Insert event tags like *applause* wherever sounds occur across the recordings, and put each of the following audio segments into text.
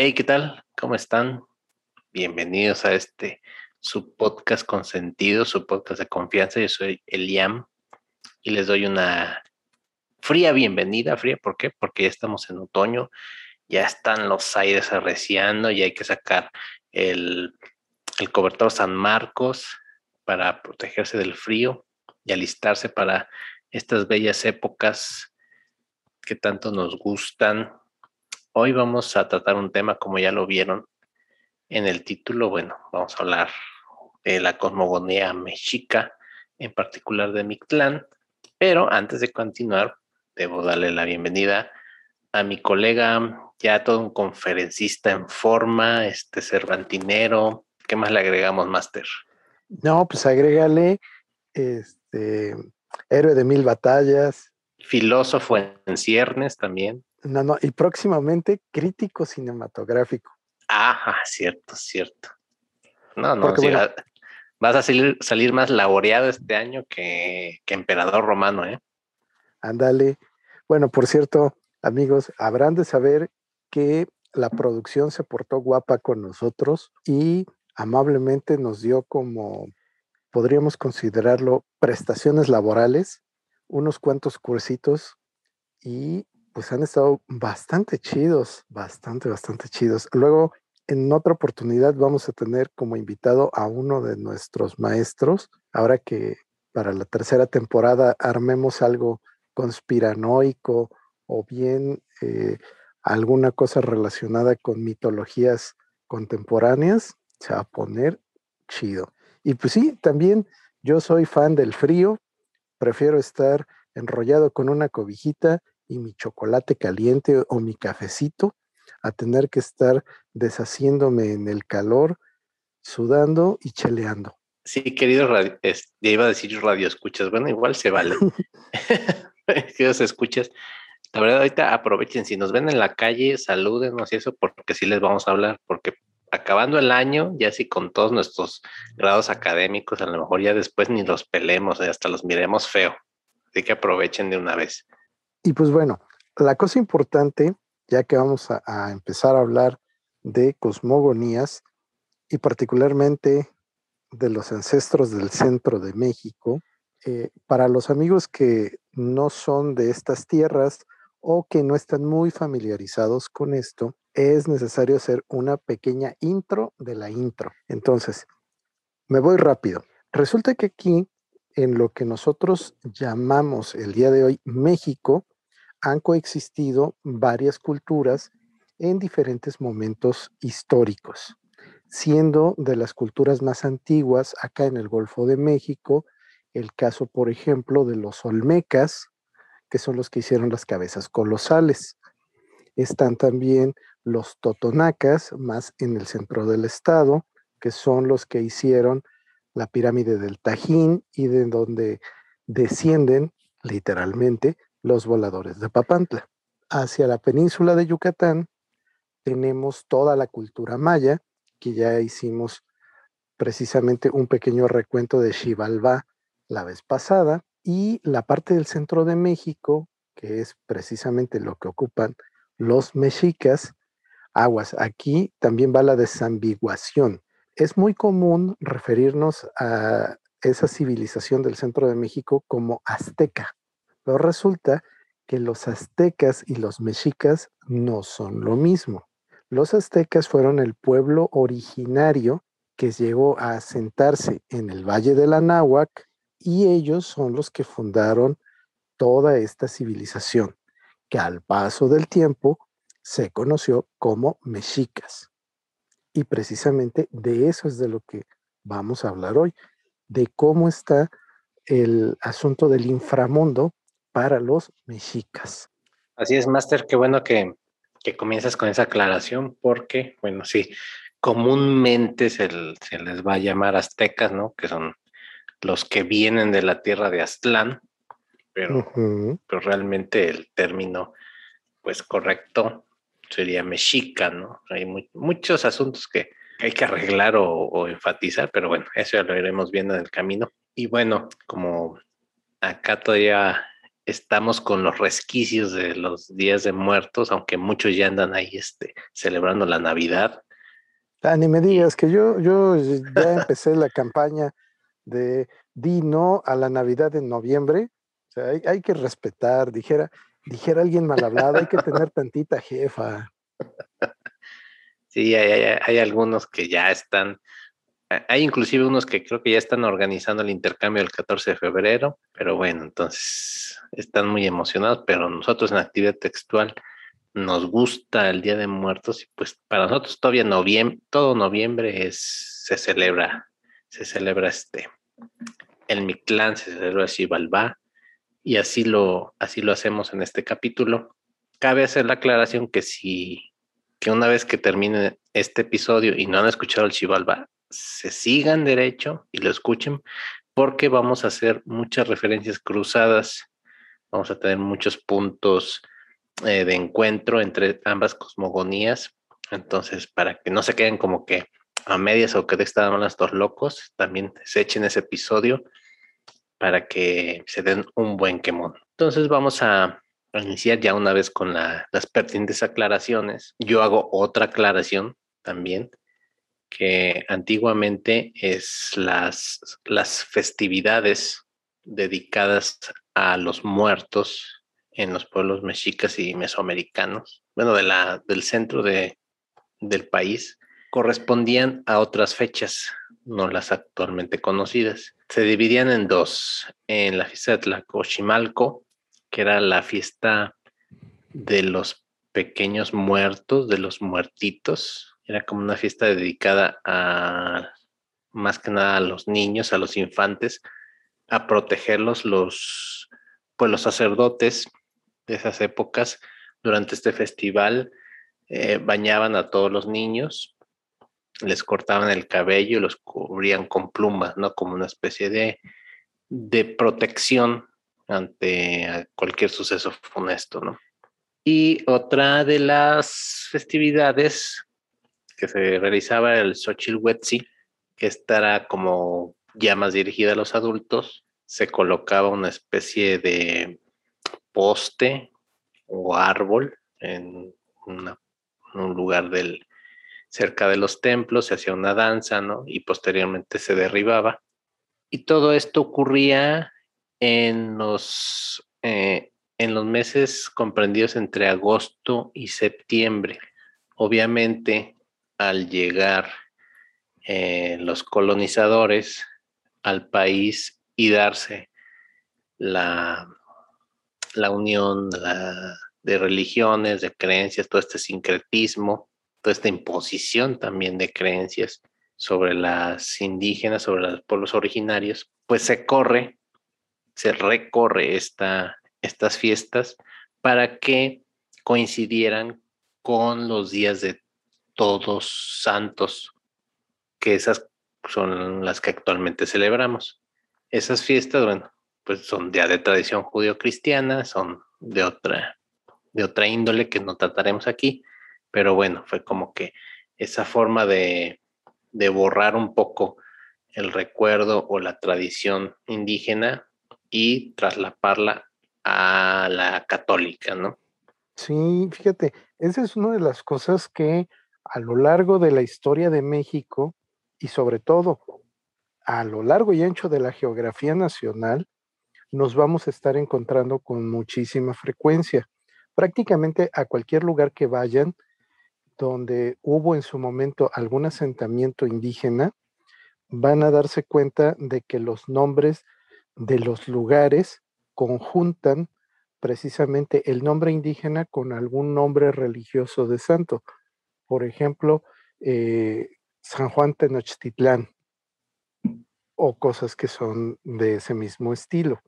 Hey, ¿qué tal? ¿Cómo están? Bienvenidos a este su podcast con sentido, su podcast de confianza. Yo soy Eliam y les doy una fría bienvenida. Fría, ¿por qué? Porque ya estamos en otoño, ya están los aires arreciando y hay que sacar el, el cobertor San Marcos para protegerse del frío y alistarse para estas bellas épocas que tanto nos gustan Hoy vamos a tratar un tema, como ya lo vieron en el título, bueno, vamos a hablar de la cosmogonía mexica, en particular de Mictlán, pero antes de continuar, debo darle la bienvenida a mi colega, ya todo un conferencista en forma, este cervantinero, ¿qué más le agregamos, Master? No, pues agrégale, este, héroe de mil batallas. Filósofo en ciernes también. No, no, y próximamente crítico cinematográfico. Ajá, cierto, cierto. No, no, vas a salir, salir, más laureado este año que, que emperador romano, ¿eh? Ándale. Bueno, por cierto, amigos, habrán de saber que la producción se portó guapa con nosotros y amablemente nos dio como, podríamos considerarlo, prestaciones laborales, unos cuantos cursitos y pues han estado bastante chidos, bastante, bastante chidos. Luego, en otra oportunidad vamos a tener como invitado a uno de nuestros maestros, ahora que para la tercera temporada armemos algo conspiranoico o bien eh, alguna cosa relacionada con mitologías contemporáneas, se va a poner chido. Y pues sí, también yo soy fan del frío, prefiero estar enrollado con una cobijita y mi chocolate caliente o mi cafecito a tener que estar deshaciéndome en el calor, sudando y cheleando. Sí, querido radio, ya iba a decir radio escuchas, bueno, igual se vale. *laughs* *laughs* queridos escuchas, la verdad ahorita aprovechen, si nos ven en la calle, salúdenos y eso, porque sí les vamos a hablar, porque acabando el año, ya sí con todos nuestros grados académicos, a lo mejor ya después ni los pelemos, eh, hasta los miremos feo. Así que aprovechen de una vez. Y pues bueno, la cosa importante, ya que vamos a, empezar a hablar de cosmogonías y particularmente de los ancestros del centro de México, eh, para los amigos que no son de estas tierras o que no están muy familiarizados con esto, es necesario hacer una pequeña intro de la intro. Entonces, me voy rápido. Resulta que aquí en lo que nosotros llamamos el día de hoy México, han coexistido varias culturas en diferentes momentos históricos, siendo de las culturas más antiguas acá en el Golfo de México el caso, por ejemplo, de los olmecas, que son los que hicieron las cabezas colosales. Están también los totonacas, más en el centro del estado, que son los que hicieron la pirámide del Tajín y de donde descienden literalmente los voladores de Papantla. Hacia la península de Yucatán tenemos toda la cultura maya, que ya hicimos precisamente un pequeño recuento de Xibalbá la vez pasada, y la parte del centro de México, que es precisamente lo que ocupan los mexicas, aguas. Aquí también va la desambiguación es muy común referirnos a esa civilización del centro de México como azteca, pero resulta que los aztecas y los mexicas no son lo mismo. Los aztecas fueron el pueblo originario que llegó a asentarse en el Valle de la Náhuac y ellos son los que fundaron toda esta civilización, que al paso del tiempo se conoció como mexicas. Y precisamente de eso es de lo que vamos a hablar hoy, de cómo está el asunto del inframundo para los mexicas. Así es, Master, qué bueno que, que comienzas con esa aclaración, porque, bueno, sí, comúnmente se, se, les va a llamar aztecas, ¿no? Que son los que vienen de la tierra de Aztlán, pero, pero realmente el término, pues correcto, sería mexica, ¿no? Hay muchos asuntos que hay que arreglar o, enfatizar, pero bueno, eso ya lo iremos viendo en el camino. Y bueno, como acá todavía estamos con los resquicios de los días de muertos, aunque muchos ya andan ahí este, celebrando la Navidad. Ah, ni me digas que yo, yo *laughs* ya empecé la campaña de di no a la Navidad en noviembre. O sea, hay, que respetar, dijera, dijera alguien mal hablado, hay que tener tantita jefa. Sí, hay, hay, algunos que ya están, hay inclusive unos que creo que ya están organizando el intercambio el 14 de febrero, pero bueno, entonces están muy emocionados, pero nosotros en actividad textual nos gusta el Día de Muertos y pues para nosotros todavía noviembre, todo noviembre es, se celebra, se celebra este, el Mictlán, se celebra Xibalbá y así lo, así lo hacemos en este capítulo. Cabe hacer la aclaración que si, que una vez que termine este episodio y no han escuchado el Xibalbá, se sigan derecho y lo escuchen porque vamos a hacer muchas referencias cruzadas, vamos a tener muchos puntos eh, de encuentro entre ambas cosmogonías. Entonces, para que no se queden como que a medias o que estaban estos locos, también se echen ese episodio para que se den un buen quemón. Entonces vamos a iniciar ya una vez con las pertinentes aclaraciones. Yo hago otra aclaración también, que antiguamente es las, las festividades dedicadas a los muertos en los pueblos mexicas y mesoamericanos, bueno, de la, del centro de, del país, correspondían a otras fechas, no las actualmente conocidas. Se dividían en dos, en la fiesta de Tlacochimalco, que era la fiesta de los pequeños muertos, de los muertitos, era como una fiesta dedicada a más que nada a los niños, a los infantes, a protegerlos los pues los sacerdotes de esas épocas, durante este festival, eh, bañaban a todos los niños, les cortaban el cabello y los cubrían con plumas, ¿no? Como una especie de, de protección ante cualquier suceso funesto, ¿no? Y otra de las festividades que se realizaba el Xochilhuetzi, que estará como ya más dirigida a los adultos, se colocaba una especie de poste o árbol en, un lugar del, cerca de los templos, se hacía una danza, ¿no? Y posteriormente se derribaba. Y todo esto ocurría en los, eh, en los meses comprendidos entre agosto y septiembre. Obviamente, al llegar eh, los colonizadores al país y darse la, la unión de religiones, de creencias, todo este sincretismo, esta imposición también de creencias sobre las indígenas, sobre los pueblos originarios, pues se corre, se recorre esta, estas fiestas para que coincidieran con los días de todos santos, que esas son las que actualmente celebramos. Esas fiestas, bueno, pues son ya de tradición judío-cristiana, son de otra, de otra índole que no trataremos aquí, pero bueno, fue como que esa forma de, de borrar un poco el recuerdo o la tradición indígena y traslaparla a la católica, ¿no? Sí, fíjate, esa es una de las cosas que a lo largo de la historia de México y sobre todo a lo largo y ancho de la geografía nacional, nos vamos a estar encontrando con muchísima frecuencia. Prácticamente a cualquier lugar que vayan, donde hubo en su momento algún asentamiento indígena, van a darse cuenta de que los nombres de los lugares conjuntan precisamente el nombre indígena con algún nombre religioso de santo. Por ejemplo, eh, San Juan Tenochtitlán o cosas que son de ese mismo estilo.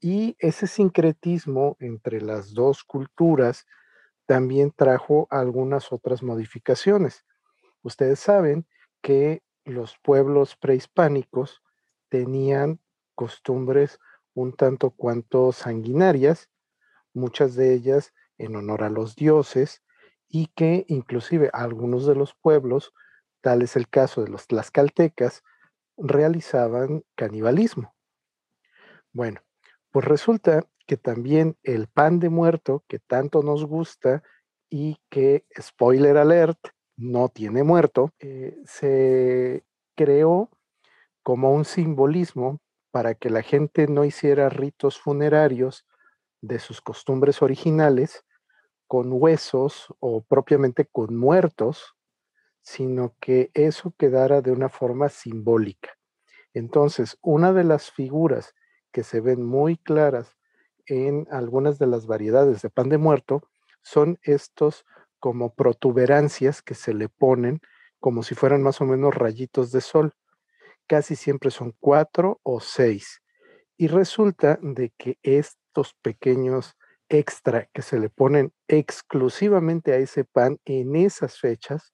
Y ese sincretismo entre las dos culturas también trajo algunas otras modificaciones. Ustedes saben que los pueblos prehispánicos tenían costumbres un tanto cuanto sanguinarias, muchas de ellas en honor a los dioses, y que inclusive algunos de los pueblos, tal es el caso de los tlaxcaltecas, realizaban canibalismo. Bueno, pues resulta que también el pan de muerto que tanto nos gusta y que, spoiler alert, no tiene muerto, eh, se creó como un simbolismo para que la gente no hiciera ritos funerarios de sus costumbres originales con huesos o propiamente con muertos, sino que eso quedara de una forma simbólica. Entonces, una de las figuras que se ven muy claras en algunas de las variedades de pan de muerto son estos como protuberancias que se le ponen como si fueran más o menos rayitos de sol. Casi siempre son cuatro o seis. Y resulta de que estos pequeños extra que se le ponen exclusivamente a ese pan en esas fechas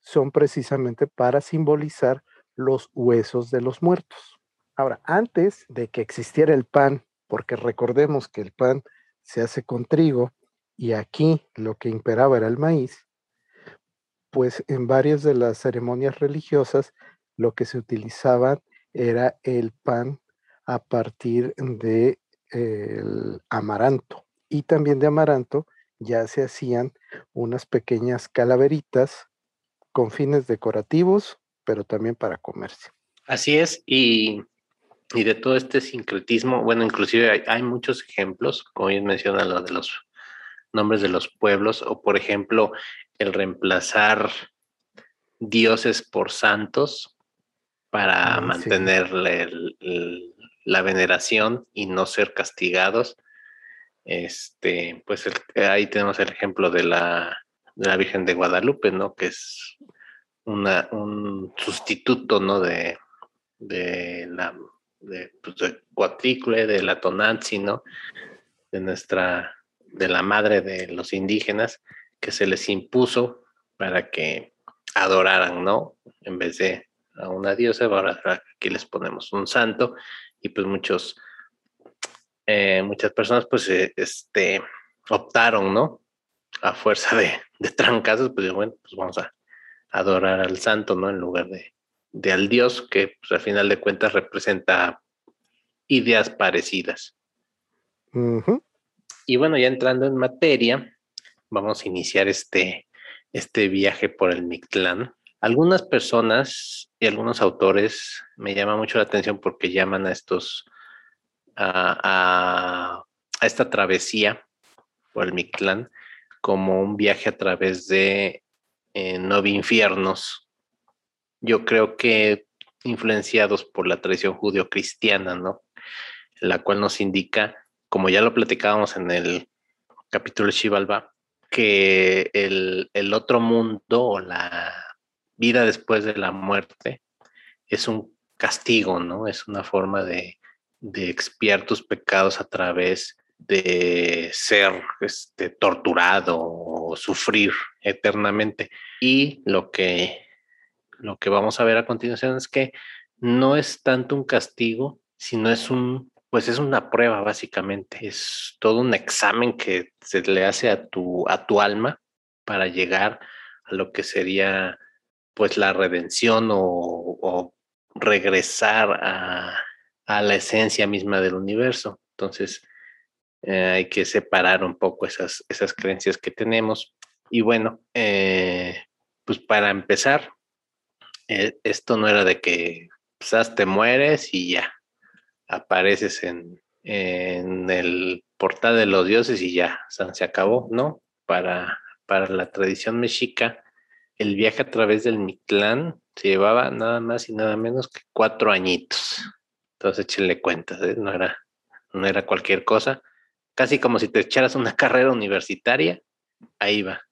son precisamente para simbolizar los huesos de los muertos. Ahora, antes de que existiera el pan, porque recordemos que el pan se hace con trigo y aquí lo que imperaba era el maíz, pues en varias de las ceremonias religiosas lo que se utilizaba era el pan a partir de el amaranto y también de amaranto ya se hacían unas pequeñas calaveritas con fines decorativos, pero también para comercio. Así es, y, de todo este sincretismo, bueno, inclusive hay, muchos ejemplos, como bien mencionan lo de los nombres de los pueblos, o por ejemplo, el reemplazar dioses por santos para ah, mantener la veneración y no ser castigados. Este, pues ahí tenemos el ejemplo de la, de la Virgen de Guadalupe, ¿no? Que es una, un sustituto, ¿no? De, de la de, pues, de la Tonanzi, ¿no? De nuestra, de la madre de los indígenas, que se les impuso para que adoraran, ¿no? En vez de a una diosa, ahora aquí les ponemos un santo y pues muchos, eh, muchas personas pues eh, este, optaron, ¿no? A fuerza de, de trancazos, pues bueno, pues vamos a adorar al santo, ¿no? En lugar de, de al Dios, que pues, al final de cuentas representa ideas parecidas. Y bueno, ya entrando en materia, vamos a iniciar este, este viaje por el Mictlán. Algunas personas y algunos autores me llaman mucho la atención porque llaman a estos, a, a esta travesía por el Mictlán como un viaje a través de eh, nueve infiernos. Yo creo que influenciados por la tradición judío-cristiana, ¿no? La cual nos indica, como ya lo platicábamos en el capítulo de Shivalba, que el, el otro mundo o la vida después de la muerte es un castigo, ¿no? Es una forma de, de expiar tus pecados a través de ser este, torturado o sufrir eternamente. Y lo que, lo que vamos a ver a continuación es que no es tanto un castigo, sino es un, pues es una prueba básicamente, es todo un examen que se le hace a tu, a tu alma para llegar a lo que sería pues la redención o, regresar a, a la esencia misma del universo. Entonces, eh, hay que separar un poco esas, esas creencias que tenemos. Y bueno, eh, pues para empezar, eh, esto no era de que quizás te mueres y ya apareces en, en el portal de los dioses y ya, se acabó, ¿no? Para, para la tradición mexica, el viaje a través del Mictlán se llevaba nada más y nada menos que cuatro añitos. Entonces, échenle cuentas, no, era, no era cualquier cosa casi como si te echaras una *laughs* carrera universitaria, ahí va,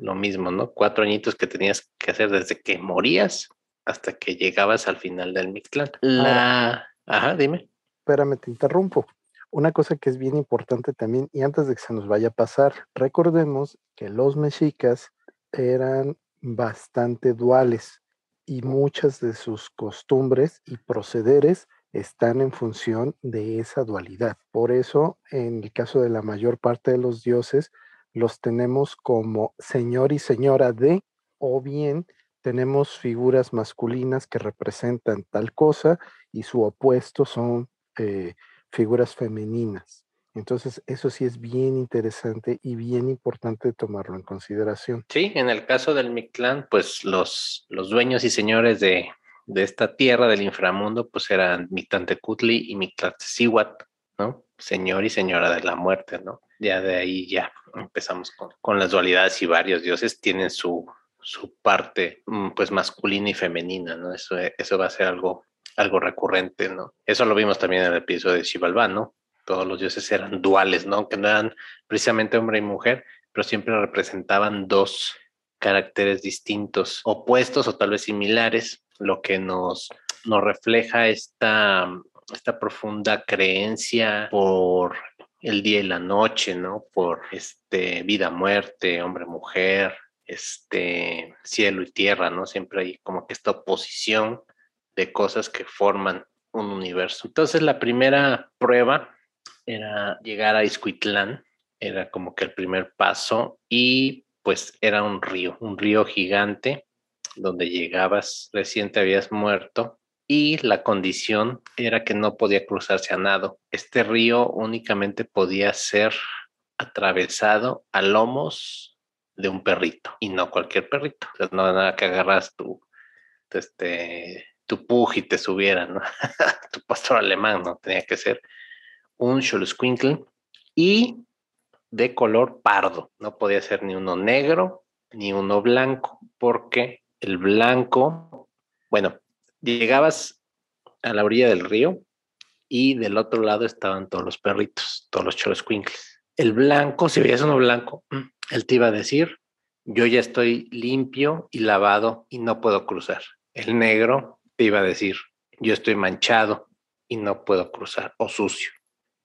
lo mismo, ¿no? Cuatro añitos que tenías que hacer desde que morías hasta que llegabas al final del Mictlán. La... Ajá, dime. Espérame, te interrumpo. Una cosa que es bien importante también, y antes de que se nos vaya a pasar, recordemos que los mexicas eran bastante duales y muchas de sus costumbres y procederes están en función de esa dualidad. Por eso, en el caso de la mayor parte de los dioses, los tenemos como señor y señora de, o bien tenemos figuras masculinas que representan tal cosa y su opuesto son eh, figuras femeninas. Entonces, eso sí es bien interesante y bien importante tomarlo en consideración. Sí, en el caso del Mictlán, pues los, los dueños y señores de, de esta tierra del inframundo, pues eran Mictlantecutli y Mictlantecihuat, ¿no? Señor y señora de la muerte, ¿no? Ya de ahí ya empezamos con, con las dualidades y varios dioses tienen su, su parte mm, pues masculina y femenina, ¿no? Eso, eso va a ser algo, algo recurrente, ¿no? Eso lo vimos también en el episodio de Xibalbá, ¿no? Todos los dioses eran duales, ¿no? Que no eran precisamente hombre y mujer, pero siempre representaban dos caracteres distintos, opuestos o tal vez similares, lo que nos, nos refleja esta, esta profunda creencia por el día y la noche, ¿no? Por este vida, muerte, hombre, mujer, este cielo y tierra, ¿no? Siempre hay como que esta oposición de cosas que forman un universo. Entonces la primera prueba era llegar a Iscuitlán, era como que el primer paso y pues era un río, un río gigante donde llegabas, recién te habías muerto y la condición era que no podía cruzarse a nado. Este río únicamente podía ser atravesado a lomos de un perrito y no cualquier perrito. O no nada que agarras tu, este, tu pug y te subieran, ¿no? *laughs* tu pastor alemán, ¿no? Tenía que ser un Xoloscuincle y de color pardo. No podía ser ni uno negro ni uno blanco, porque el blanco, bueno, llegabas a la orilla del río y del otro lado estaban todos los perritos, todos los Xoloscuincles. El blanco, si veías uno blanco, mm, él te iba a decir, yo ya estoy limpio y lavado y no puedo cruzar. El negro te iba a decir, yo estoy manchado y no puedo cruzar, o sucio.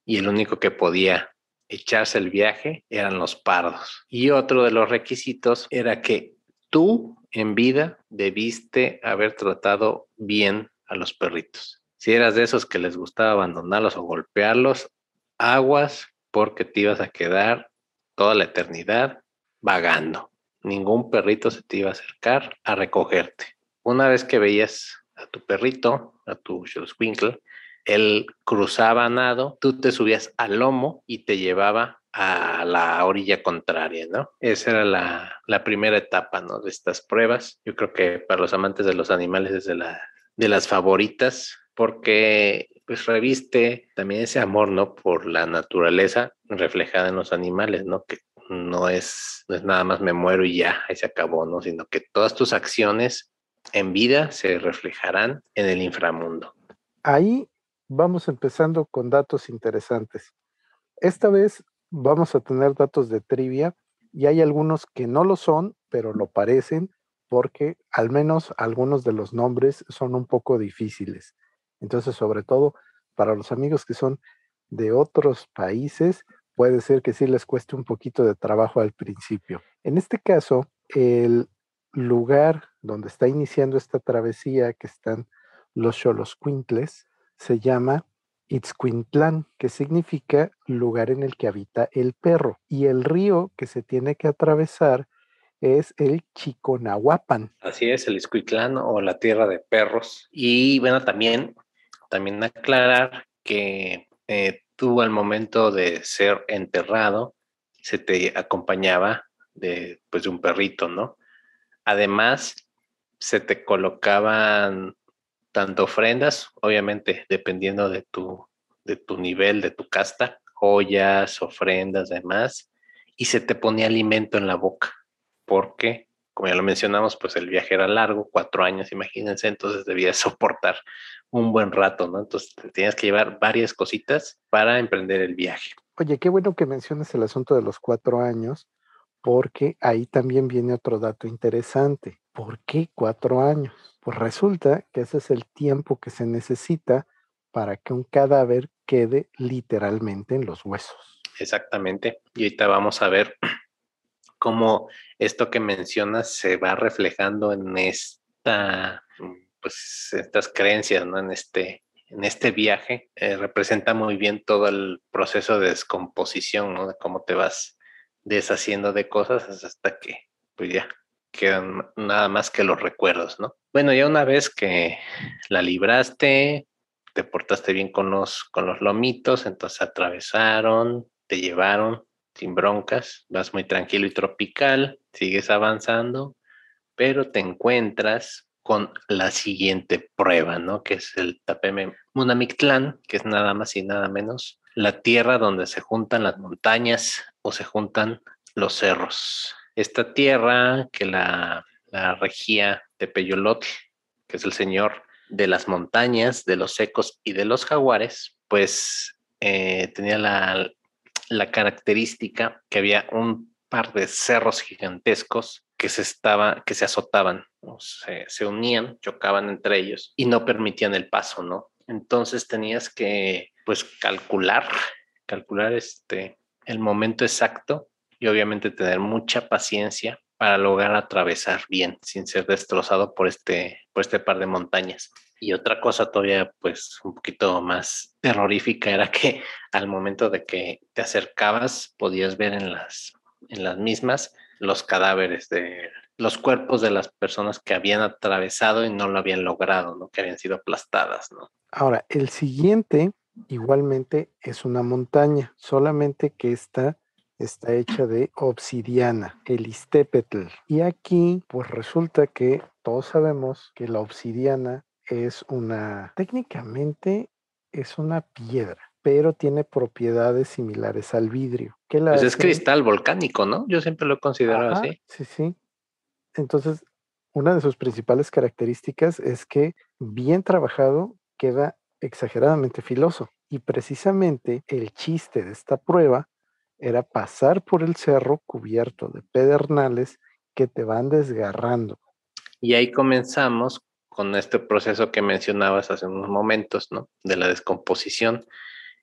Y el único que podía echarse el viaje eran los pardos. Y otro de los requisitos era que tú en vida debiste haber tratado bien a los perritos. Si eras de esos que les gustaba abandonarlos o golpearlos, aguas porque te ibas a quedar toda la eternidad vagando. Ningún perrito se te iba a acercar a recogerte. Una vez que veías a tu perrito, a tu Schlosswinkle, él cruzaba nado, tú te subías al lomo y te llevaba a la orilla contraria, ¿no? Esa era la, la, primera etapa, ¿no? De estas pruebas. Yo creo que para los amantes de los animales es de, la, de las favoritas porque pues reviste también ese amor, ¿no? Por la naturaleza reflejada en los animales, ¿no? Que no es, no es nada más me muero y ya, ahí se acabó, ¿no? Sino que todas tus acciones en vida se reflejarán en el inframundo. Ahí vamos empezando con datos interesantes. Esta vez vamos a tener datos de trivia y hay algunos que no lo son, pero lo parecen porque al menos algunos de los nombres son un poco difíciles. Entonces, sobre todo para los amigos que son de otros países, puede ser que sí les cueste un poquito de trabajo al principio. En este caso, el lugar donde está iniciando esta travesía, que están los Xoloscuintles, se llama Itzcuintlán, que significa lugar en el que habita el perro. Y el río que se tiene que atravesar es el Chiconahuapan. Así es, el Itzcuintlán o la tierra de perros. Y bueno, también, también aclarar que eh, tú al momento de ser enterrado, se te acompañaba de, pues, de un perrito, ¿no? Además, se te colocaban tanto ofrendas, obviamente dependiendo de tu, de tu nivel, de tu casta, joyas, ofrendas, demás, y se te ponía alimento en la boca, porque, como ya lo mencionamos, pues el viaje era largo, cuatro años, imagínense, entonces debías *laughs* soportar un buen rato, ¿no? Entonces te tenías que llevar varias cositas para emprender el viaje. Oye, qué bueno que mencionas el asunto de los cuatro años, porque ahí también viene otro dato interesante. ¿Por qué cuatro años? Pues resulta que ese es el tiempo que se necesita para que un cadáver quede literalmente en los huesos. Exactamente. Y ahorita vamos a ver *clears throat* cómo esto que mencionas se va reflejando en esta, pues, estas creencias, ¿no? En este, en este viaje. Eh, representa muy bien todo el proceso de descomposición, ¿no? De cómo te vas deshaciendo de cosas hasta que, pues ya, quedan nada más que los recuerdos, ¿no? Bueno, ya una vez que la libraste, te portaste bien con los, con los lomitos, entonces atravesaron, te llevaron sin broncas, vas muy tranquilo y tropical, sigues avanzando, pero te encuentras con la siguiente prueba, ¿no? Que es el Tapeme Munamictlán, que es nada más y nada menos la tierra donde se juntan las montañas o se juntan los cerros. Esta tierra que la, la regía Tepeyolotl, que es el señor de las montañas, de los secos y de los jaguares, pues eh, tenía la, la característica que había un par de cerros gigantescos que se estaba, que se azotaban, se, se, unían, chocaban entre ellos y no permitían el paso, ¿no? Entonces tenías que, pues, calcular, calcular este, el momento exacto y obviamente tener mucha paciencia para lograr atravesar bien sin ser destrozado por este, por este par de montañas. Y otra cosa todavía, pues, un poquito más terrorífica era que *laughs* al momento de que te acercabas podías ver en las, en las mismas los cadáveres de los cuerpos de las personas que habían atravesado y no lo habían logrado, ¿no? Que habían sido aplastadas, ¿no? Ahora, el siguiente igualmente es una montaña, solamente que esta está hecha de obsidiana, el istepetl. Y aquí, pues resulta que todos sabemos que la obsidiana es una, técnicamente es una piedra, pero tiene propiedades similares al vidrio. ¿Qué la pues es cristal volcánico, ¿no? Yo siempre lo he considerado así. Sí, sí. Entonces, una de sus principales características es que bien trabajado queda exageradamente filoso. Y precisamente el chiste de esta prueba era pasar por el cerro cubierto de pedernales que te van desgarrando. Y ahí comenzamos con este proceso que mencionabas hace unos momentos, ¿no? De la descomposición.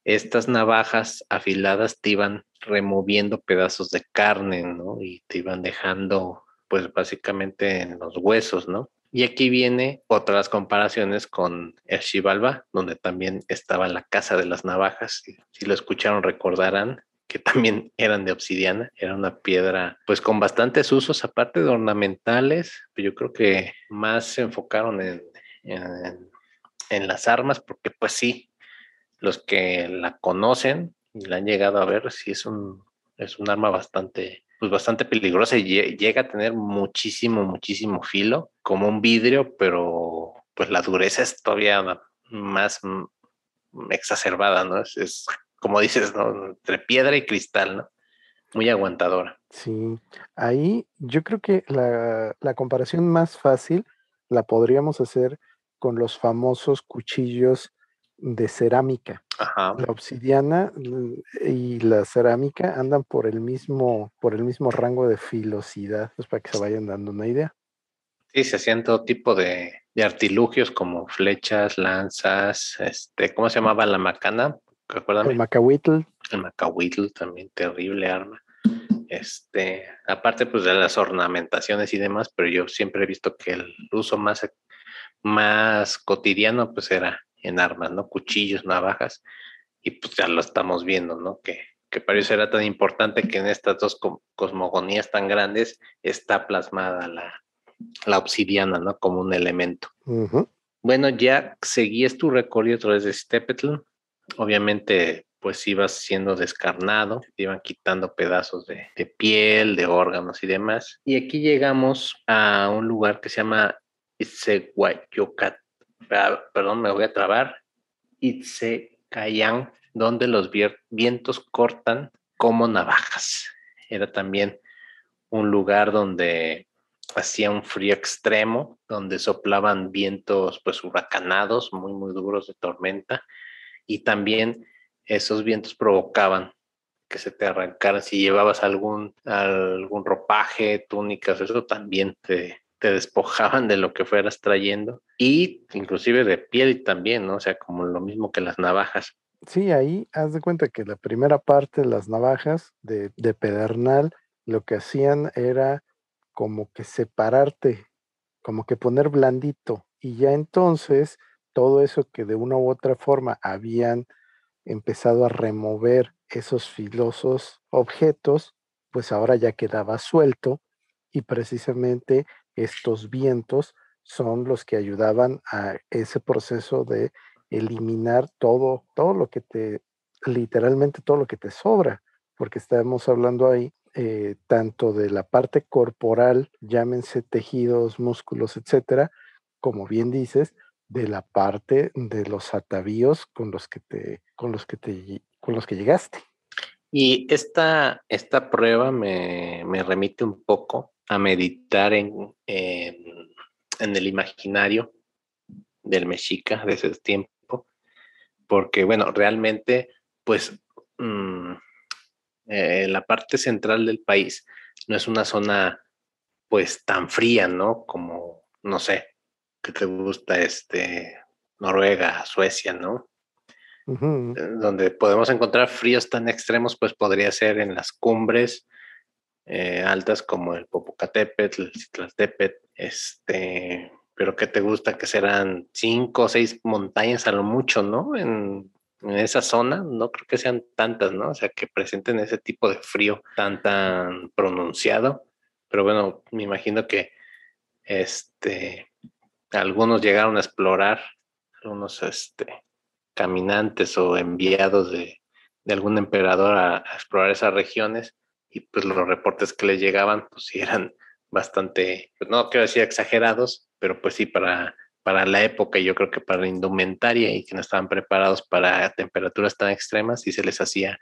Estas navajas afiladas te iban removiendo pedazos de carne, ¿no? Y te iban dejando, pues básicamente en los huesos, ¿no? Y aquí viene otras comparaciones con el Xibalba, donde también estaba la casa de las navajas. Si lo escucharon, recordarán que también eran de obsidiana, era una piedra pues con bastantes usos, aparte de ornamentales, yo creo que más se enfocaron en, en, las armas, porque pues sí, los que la conocen y la han llegado a ver, sí es un, es un arma bastante pues bastante peligrosa y llega a tener muchísimo, muchísimo filo, como un vidrio, pero pues la dureza es todavía más exacerbada, ¿no? Es, como dices, ¿no? Entre piedra y cristal, ¿no? Muy aguantadora. Sí, ahí yo creo que la, la comparación más fácil la podríamos hacer con los famosos cuchillos de cerámica. La obsidiana y la cerámica andan por el mismo, por el mismo rango de filosidad, pues para que se vayan dando una idea. Sí, se hacían todo tipo de, de artilugios como flechas, lanzas, este, ¿cómo se llamaba la macana? El macahuitl. El macahuitl también, terrible arma. Este, aparte pues de las ornamentaciones y demás, pero yo siempre he visto que el uso más, más cotidiano pues era en armas, ¿no? Cuchillos, navajas, y pues ya lo estamos viendo, ¿no? Que, que para eso era tan importante que en estas dos cosmogonías tan grandes está plasmada la, la obsidiana, ¿no? Como un elemento. Bueno, ya seguías tu recorrido a través de Stepetl. Obviamente, pues ibas siendo descarnado, te iban quitando pedazos de, piel, de órganos y demás. Y aquí llegamos a un lugar que se llama Itzehuayocat, perdón, me voy a trabar, Itzecayan, donde los vientos cortan como navajas. Era también un lugar donde hacía un frío extremo, donde soplaban vientos pues huracanados, muy, muy duros de tormenta, y también esos vientos provocaban que se te arrancaran. Si llevabas algún, algún ropaje, túnicas, eso también te, te despojaban de lo que fueras trayendo y inclusive de piel también, ¿no? O sea, como lo mismo que las navajas. Sí, ahí haz de cuenta que la primera parte de las navajas de, de pedernal lo que hacían era como que separarte, como que poner blandito y ya entonces todo eso que de una u otra forma habían empezado a remover esos filosos objetos, pues ahora ya quedaba suelto y precisamente estos vientos son los que ayudaban a ese proceso de eliminar todo, todo lo que te, literalmente todo lo que te sobra, porque estamos hablando ahí eh, tanto de la parte corporal, llámense tejidos, músculos, etcétera, como bien dices, de la parte de los atavíos con los que te, con los que te, con los que llegaste. Y esta, esta prueba me, remite un poco a meditar en, en, el imaginario del mexica de ese tiempo, porque bueno, realmente, pues mm, eh, la parte central del país no es una zona pues tan fría, ¿no? Como, no sé, que te gusta este Noruega, Suecia, ¿no? Eh, donde podemos encontrar fríos tan extremos, pues podría ser en las cumbres eh, altas como el Popocatépetl, el Citlaltépetl, este, pero que te gusta que serán cinco o seis montañas a lo mucho, ¿no? En, en, esa zona, no creo que sean tantas, ¿no? O sea, que presenten ese tipo de frío tan, tan pronunciado, pero bueno, me imagino que este, algunos llegaron a explorar, algunos este, caminantes o enviados de, algún emperador a, explorar esas regiones y pues los reportes que les llegaban pues eran bastante, pues no quiero decir exagerados, pero pues sí para, para la época yo creo que para la indumentaria y que no estaban preparados para temperaturas tan extremas y se les hacía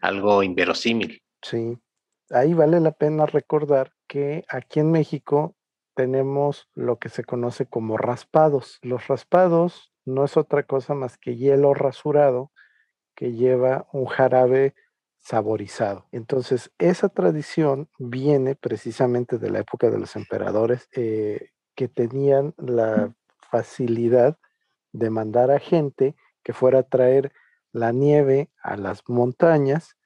algo inverosímil. Sí, ahí vale la pena recordar que aquí en México tenemos lo que se conoce como raspados. Los raspados no es otra cosa más que hielo rasurado que lleva un jarabe saborizado. Entonces, esa tradición viene precisamente de la época de los emperadores eh, que tenían la facilidad de mandar a gente que fuera a traer la nieve a las montañas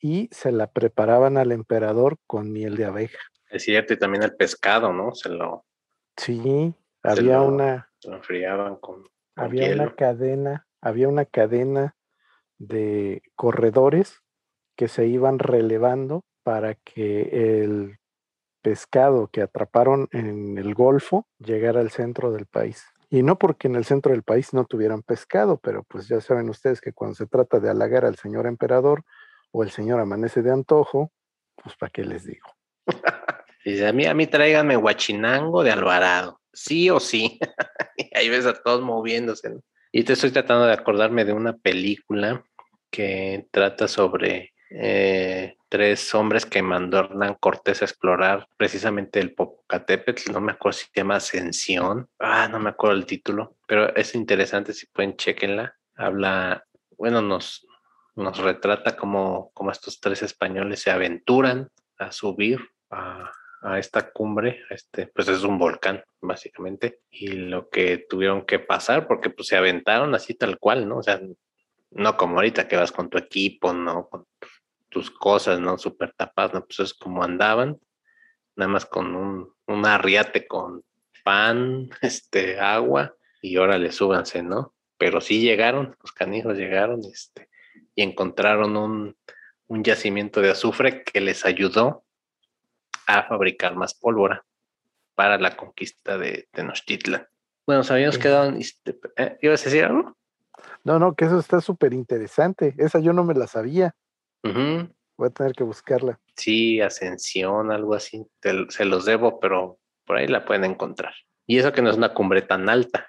y se la preparaban al emperador con miel de abeja. Es cierto, y también el pescado, ¿no? Se lo. Sí, había una. Lo enfriaban con. había una cadena, había una cadena de corredores que se iban relevando para que el pescado que atraparon en el Golfo llegara al centro del país. Y no porque en el centro del país no tuvieran pescado, pero pues ya saben ustedes que cuando se trata de halagar al señor emperador o el señor amanece de antojo, pues para qué les digo. *laughs* Dice, a mí, a mí tráiganme guachinango de Alvarado, sí o sí. *laughs* ahí ves a todos moviéndose. Y te estoy tratando de acordarme de una película que trata sobre eh, tres hombres que mandó Hernán Cortés a explorar precisamente el Popocatépetl, no me acuerdo si se llama Ascensión, ah, no me acuerdo el título, pero es interesante, si pueden, chequenla. Habla, bueno, nos, nos retrata como, como estos tres españoles se aventuran a subir a, a esta cumbre, este, pues es un volcán, básicamente, y lo que tuvieron que pasar, porque pues se aventaron así tal cual, ¿no? O sea, no como ahorita que vas con tu equipo, ¿no? Con tus cosas, ¿no? Súper tapadas, ¿no? Pues es como andaban, nada más con un, un arriate con pan, *laughs* este, agua, y órale, súbanse, ¿no? Pero sí llegaron, los canijos llegaron, este, y encontraron un, un yacimiento de azufre que les ayudó a fabricar más pólvora para la conquista de Tenochtitlan. Bueno, nos habíamos quedado en... ¿eh? ¿Ibas a decir algo? No, no, que eso está súper interesante. Esa yo no me la sabía. Voy a tener que buscarla. Sí, Ascensión, algo así. se los debo, pero por ahí la pueden encontrar. Y eso que no es una cumbre tan alta.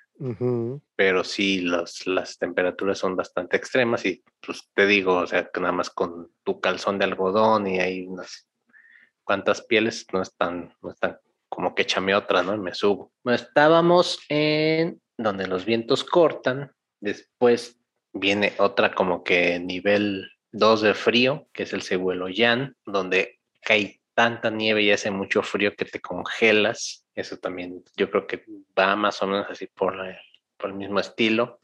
Pero sí, los, las temperaturas son bastante extremas y pues te digo, o sea, que nada más con tu calzón de algodón y ahí unas cuántas pieles no están, no están como que echame otra, ¿no? Me subo. estábamos en donde los vientos cortan, después viene otra como que nivel 2 de frío, que es el Yan, donde cae tanta nieve y hace mucho frío que te congelas. Eso también yo creo que va más o menos así por, por el mismo estilo.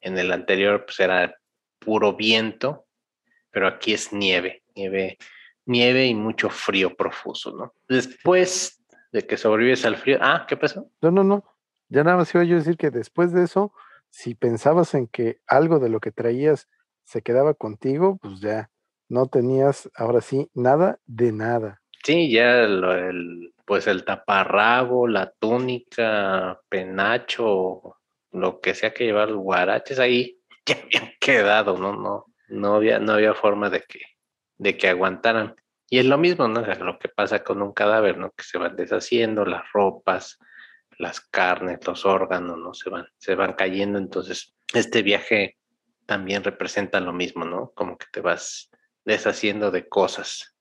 En el anterior pues era puro viento, pero aquí es nieve, nieve nieve y mucho frío profuso, ¿no? Después de que sobrevives al frío, ah, ¿qué pasó? No, no, no. Ya nada más iba yo a decir que después de eso, si pensabas en que algo de lo que traías se quedaba contigo, pues ya no tenías ahora sí nada de nada. Sí, ya el, pues el taparrabo, la túnica, penacho, lo que sea que llevar los guaraches ahí *laughs* ya habían quedado, ¿no? No, no había, no había forma de que, de que aguantaran. Y es lo mismo, ¿no? lo que pasa con un cadáver, ¿no? Que se van deshaciendo las ropas, las carnes, los órganos, ¿no? Se van, se van cayendo. Entonces, este viaje también representa lo mismo, ¿no? Como que te vas deshaciendo de cosas.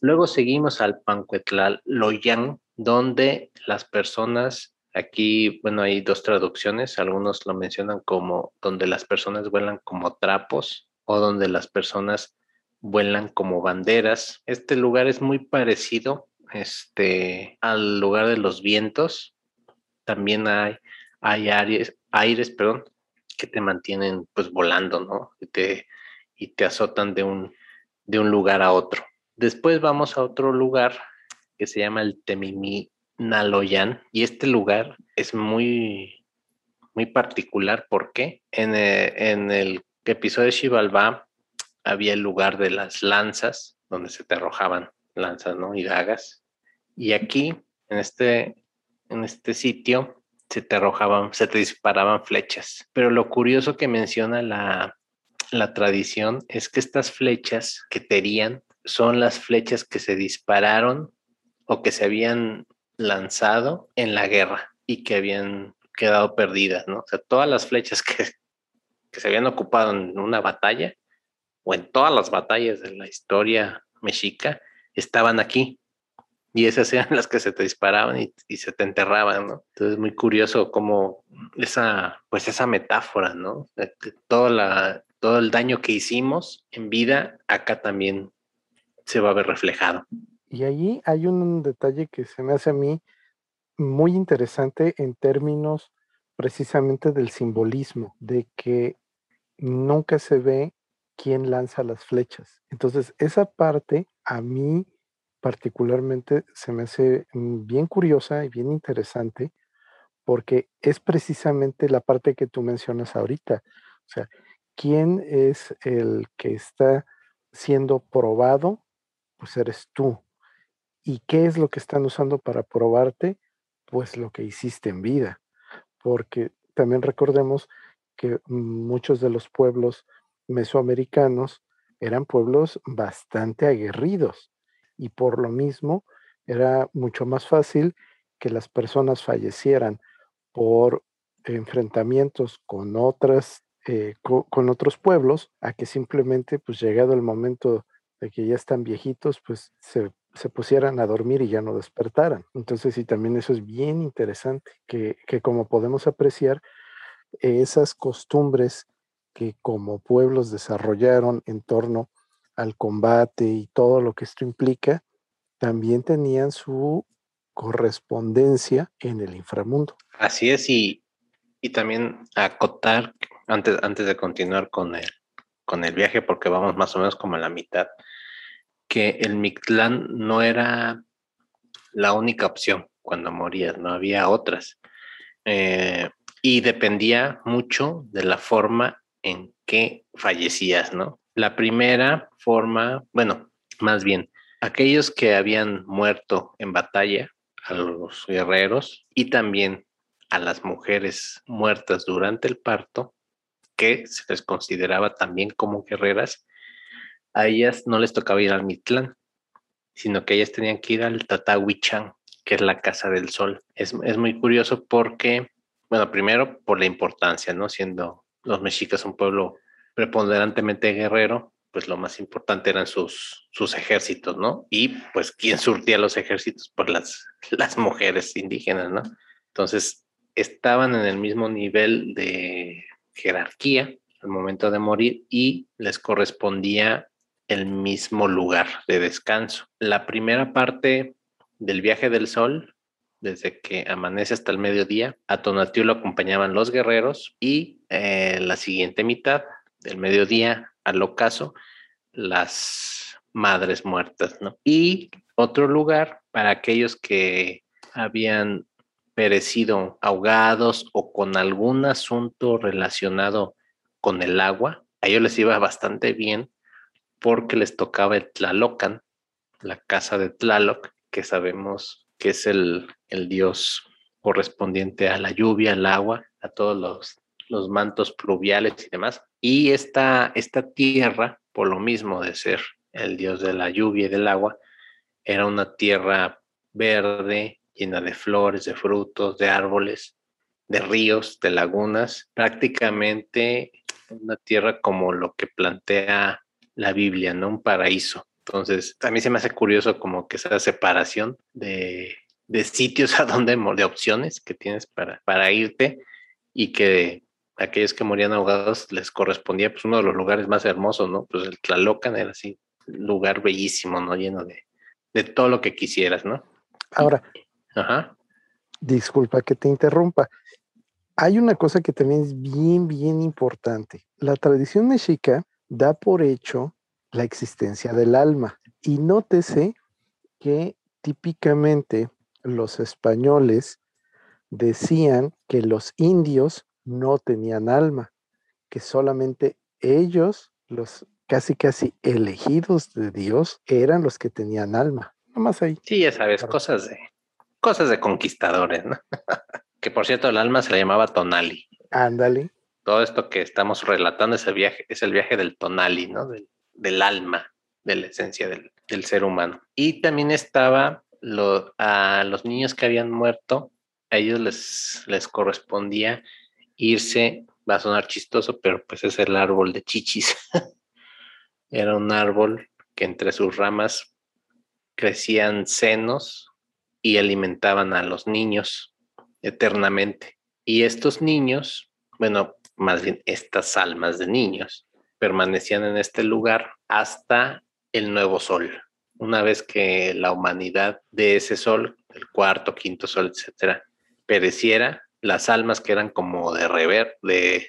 Luego seguimos al Pancuetlal Loyan, donde las personas, aquí, bueno, hay dos traducciones, algunos lo mencionan como donde las personas vuelan como trapos o donde las personas vuelan como banderas. Este lugar es muy parecido este, al lugar de los vientos. También hay, hay aires, aires perdón, que te mantienen pues volando, ¿no? Y te, y te azotan de un, de un lugar a otro. Después vamos a otro lugar que se llama el Naloyan y este lugar es muy, muy particular porque en, eh, en el episodio de Shivalba había el lugar de las lanzas, donde se te arrojaban lanzas, ¿no? Y dagas. Y aquí, en este, en este sitio, se te arrojaban, se te disparaban flechas. Pero lo curioso que menciona la, la tradición es que estas flechas que tenían son las flechas que se dispararon o que se habían lanzado en la guerra y que habían quedado perdidas, ¿no? O sea, todas las flechas que, que se habían ocupado en una batalla o en todas las batallas de la historia mexica estaban aquí. Y esas eran las que se te disparaban y, se te enterraban, ¿no? Entonces es muy curioso cómo esa, pues esa metáfora, ¿no? Todo, la, todo el daño que hicimos en vida, acá también se va a ver reflejado. Y allí hay un detalle que se me hace a mí muy interesante en términos precisamente del simbolismo, de que nunca se ve quién lanza las flechas. Entonces, esa parte a mí particularmente se me hace mm, bien curiosa y bien interesante porque es precisamente la parte que tú mencionas ahorita. O sea, ¿quién es el que está siendo probado? Pues eres tú. ¿Y qué es lo que están usando para probarte? Pues lo que hiciste en vida. Porque también recordemos que muchos de los pueblos mesoamericanos eran pueblos bastante aguerridos y por lo mismo era mucho más fácil que las personas fallecieran por enfrentamientos con otras eh, con otros pueblos a que simplemente pues llegado el momento de que ya están viejitos pues se, se pusieran a dormir y ya no despertaran. Entonces y también eso es bien interesante que, que como podemos apreciar esas costumbres que como pueblos desarrollaron en torno al combate y todo lo que esto implica, también tenían su correspondencia en el inframundo. Así es, y, y también acotar, antes, antes de continuar con el, con el viaje, porque vamos más o menos como a la mitad, que el Mictlán no era la única opción cuando morías, no había otras. Eh, y dependía mucho de la forma en que fallecías, ¿no? La primera forma, bueno, más bien, aquellos que habían muerto en batalla, a los guerreros y también a las mujeres muertas durante el parto, que se les consideraba también como guerreras, a ellas no les tocaba ir al Mitlán, sino que ellas tenían que ir al Tatahuichán, que es la Casa del Sol. Es, es muy curioso porque, bueno, primero por la importancia, ¿no? Siendo los mexicas un pueblo preponderantemente guerrero, pues lo más importante eran sus, sus ejércitos, ¿no? Y pues quién surtía los ejércitos, pues las, *laughs* las mujeres indígenas, ¿no? Entonces, estaban en el mismo nivel de jerarquía al momento de morir y les correspondía el mismo lugar de descanso. La primera parte del viaje del sol desde que amanece hasta el mediodía. A Tonatiuh lo acompañaban los guerreros y eh, la siguiente mitad del mediodía, al ocaso, las madres muertas, ¿no? Y otro lugar para aquellos que habían perecido ahogados o con algún asunto relacionado con el agua, a ellos les iba bastante bien porque les tocaba el Tlalocan, la casa de Tlaloc, que sabemos que es el, dios correspondiente a la lluvia, al agua, a todos los los mantos pluviales y demás. Y esta, esta tierra, por lo mismo de ser el dios de la lluvia y del agua, era una tierra verde, llena de flores, de frutos, de árboles, de ríos, de lagunas, prácticamente una tierra como lo que plantea la Biblia, ¿no? Un paraíso. Entonces, a mí se me hace curioso como que esa separación de, de sitios *laughs* a donde, de opciones que tienes para, para irte y que aquellos que morían ahogados les correspondía pues uno de los lugares más hermosos, ¿no? Pues el Tlalocan era así, lugar bellísimo, ¿no? Lleno de, de todo lo que quisieras, ¿no? Ahora, Ajá. disculpa que te interrumpa. Hay una cosa que también es bien, bien importante. La tradición mexica da por hecho la existencia del alma. Y nótese que típicamente los españoles decían que los indios no tenían alma, que solamente ellos, los casi casi elegidos de Dios, eran los que tenían alma. más ahí. Sí, ya sabes, cosas de cosas de conquistadores, ¿no? *laughs* que por cierto, el alma se le llamaba Tonali. Ándale. Todo esto que estamos relatando es el viaje, es el viaje del Tonali, ¿no? Del, alma, de la esencia del, ser humano. Y también estaba a los niños que habían muerto, a ellos les, les correspondía irse, va a sonar chistoso, pero pues es el árbol de chichis. *laughs* Era un árbol que entre sus ramas crecían senos y alimentaban a los niños eternamente. Y estos niños, bueno, más bien estas almas de niños, permanecían en este lugar hasta el nuevo sol. Una vez que la humanidad de ese sol, el cuarto, quinto sol, etcétera, pereciera, las almas que eran como de rever, de,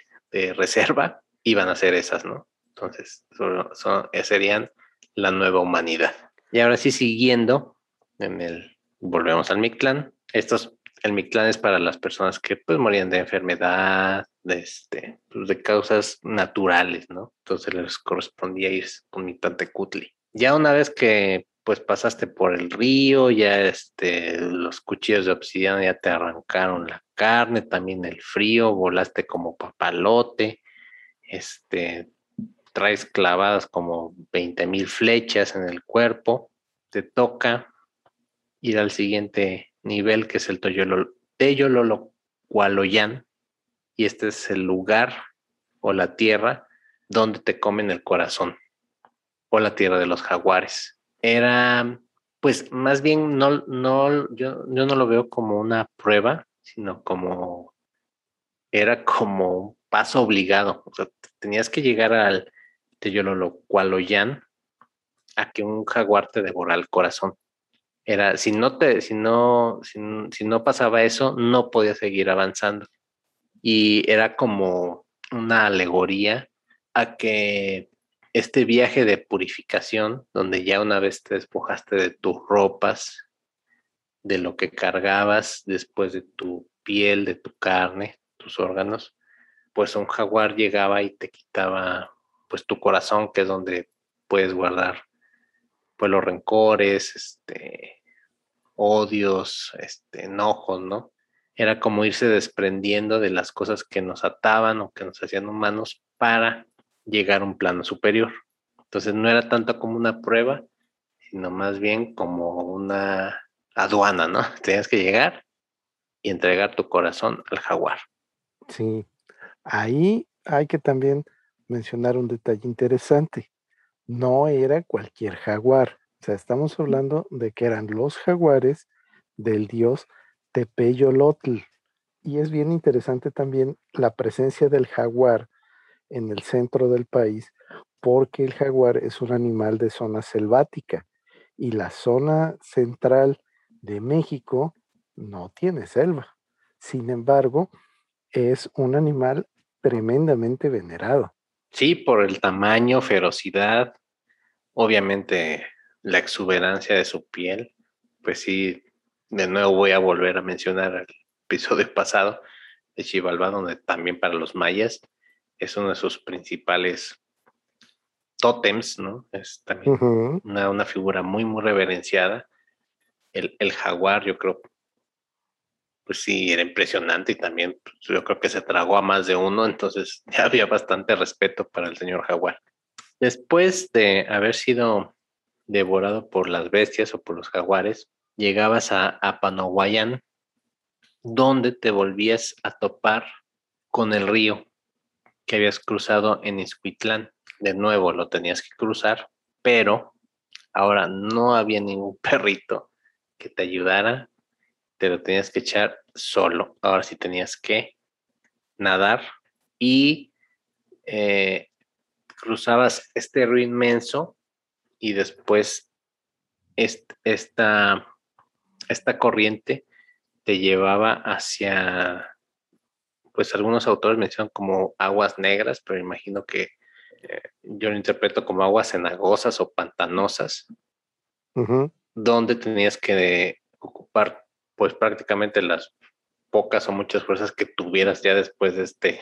reserva, iban a ser esas, ¿no? Entonces, son, serían la nueva humanidad. Y ahora sí, siguiendo en el volvemos al Mictlán. Estos, el Mictlán es para las personas que pues morían de enfermedad, de, este, pues, de causas naturales, ¿no? Entonces les correspondía ir con Cutli. Ya una vez que pues pasaste por el río, ya este, los cuchillos de obsidiana ya te arrancaron la carne, también el frío, volaste como papalote, este, traes clavadas como 20 mil flechas en el cuerpo, te toca ir al siguiente nivel, que es el Teyololo-Cualoyan, y este es el lugar o la tierra donde te comen el corazón, o la tierra de los jaguares. Era, pues más bien, no, no, yo, yo no lo veo como una prueba, sino como, era como un paso obligado. O sea, tenías que llegar al Teyololo-Cualoyan a que un jaguar te devora el corazón. Era, si no te, si no, si, no pasaba eso, no podía seguir avanzando. Y era como una alegoría a que este viaje de purificación, donde ya una vez te despojaste de tus ropas, de lo que cargabas después de tu piel, de tu carne, tus órganos, pues un jaguar llegaba y te quitaba pues tu corazón, que es donde puedes guardar pues los rencores, este, odios, este, enojos, ¿no? Era como irse desprendiendo de las cosas que nos ataban o que nos hacían humanos para llegar a un plano superior. Entonces no era tanto como una prueba, sino más bien como una aduana, ¿no? *laughs* Tenías que llegar y entregar tu corazón al jaguar. Sí, ahí hay que también mencionar un detalle interesante no era cualquier jaguar. O sea, estamos hablando de que eran los jaguares del dios Tepeyolotl. Y es bien interesante también la presencia del jaguar en el centro del país, porque el jaguar es un animal de zona selvática y la zona central de México no tiene selva. Sin embargo, es un animal tremendamente venerado. Sí, por el tamaño, ferocidad, obviamente la exuberancia de su piel. Pues sí, de nuevo voy a volver a mencionar el episodio *laughs* pasado de Chivalba, donde también para los mayas es uno de sus principales tótems, ¿no? Es también una, figura muy, muy reverenciada. El, el, jaguar, yo creo, pues sí, era impresionante y también pues, yo creo que se tragó a más de uno, entonces *laughs* ya había bastante respeto para el señor jaguar. Después de haber sido devorado por las bestias o por los jaguares, llegabas a, a donde te volvías a topar con el río que habías cruzado en Iscuitlán. De nuevo lo tenías que cruzar, pero ahora no había ningún *laughs* perrito que te ayudara, te lo tenías que echar solo. Ahora sí tenías que nadar y eh, cruzabas este río inmenso y después esta, esta corriente te llevaba hacia, pues algunos autores mencionan como aguas negras, pero imagino que eh, yo lo interpreto como aguas cenagosas o pantanosas, donde tenías que ocupar pues prácticamente las pocas o muchas fuerzas que tuvieras ya después de este,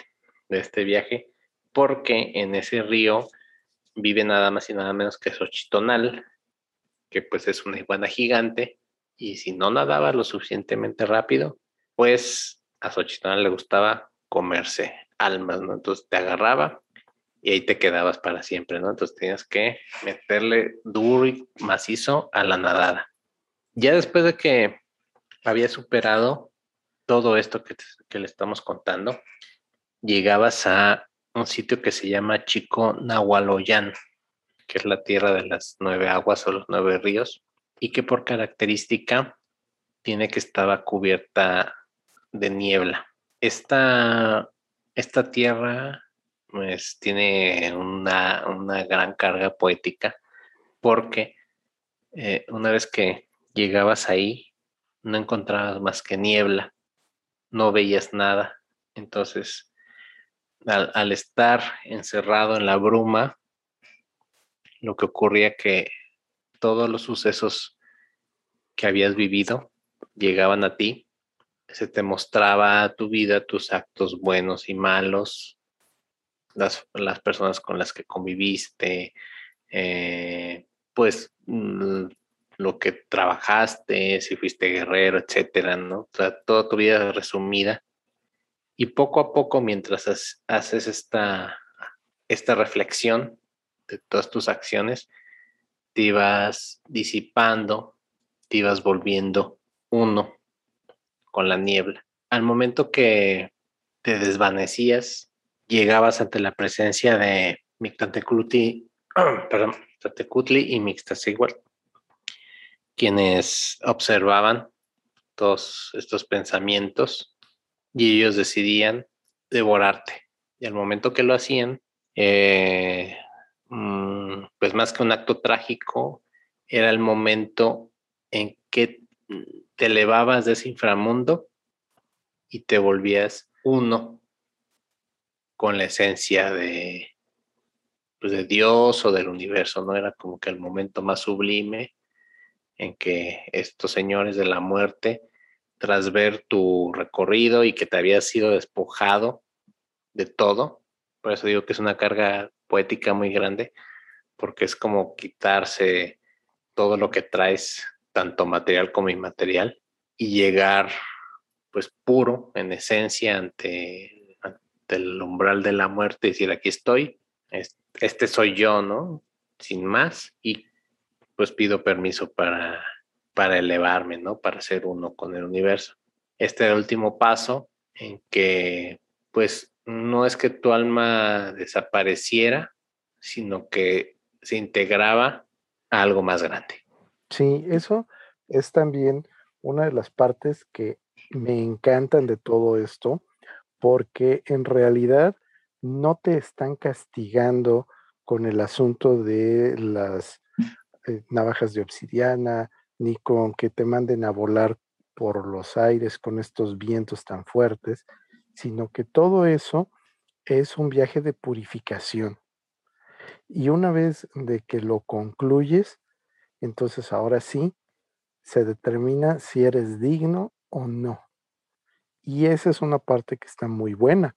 de este viaje, porque en ese río vive nada más y nada menos que Xochitonal, que pues es una iguana gigante, y si no nadaba lo suficientemente rápido, pues a Xochitonal le gustaba comerse almas, ¿no? Entonces te agarraba y ahí te quedabas para siempre, ¿no? Entonces tenías que meterle duro y macizo a la nadada. Ya después de que había superado todo esto que, que le estamos contando, llegabas a un sitio que se llama Chico Nahualoyan, que es la tierra de las nueve aguas o los nueve ríos, y que por característica tiene que estar cubierta de niebla. Esta, esta tierra pues, tiene una, gran carga poética porque eh, una vez que llegabas ahí, no encontrabas más que niebla, no veías nada. Entonces, al, estar encerrado en la bruma, lo que ocurría que todos los sucesos que habías vivido llegaban a ti, se te mostraba tu vida, tus actos buenos y malos, las, personas con las que conviviste, eh, pues mm, lo que trabajaste, si fuiste guerrero, etcétera, ¿no? O toda tu vida resumida. Y poco a poco, mientras haces esta, esta reflexión de todas tus acciones, te ibas disipando, te ibas volviendo uno con la niebla. Al momento que te desvanecías, llegabas ante la presencia de Mictantecutli, *clears throat* perdón, y Mixtasigual, quienes observaban todos estos pensamientos y ellos decidían devorarte. Y al momento que lo hacían, eh, pues más que un acto trágico, era el momento en que te elevabas de ese inframundo y te volvías uno con la esencia de, pues de Dios o del universo, ¿no? Era como que el momento más sublime en que estos señores de la muerte, tras ver tu recorrido y que te habías sido despojado de todo, por eso digo que es una carga poética muy grande, porque es como quitarse todo lo que traes, tanto material como inmaterial, y llegar pues puro en esencia ante, ante el umbral de la muerte y decir, aquí estoy, este soy yo, ¿no? Sin más, y pues pido permiso para, para elevarme, ¿no? Para ser uno con el universo. Este último paso en que, pues, no es que tu alma desapareciera, sino que se integraba a algo más grande. Sí, eso es también una de las partes que me encantan de todo esto, porque en realidad no te están castigando con el asunto de las eh, navajas de obsidiana, ni con que te manden a volar por los aires con estos vientos tan fuertes, sino que todo eso es un viaje de purificación. Y una vez de que lo concluyes, entonces ahora sí se determina si eres digno o no. Y esa es una parte que está muy buena,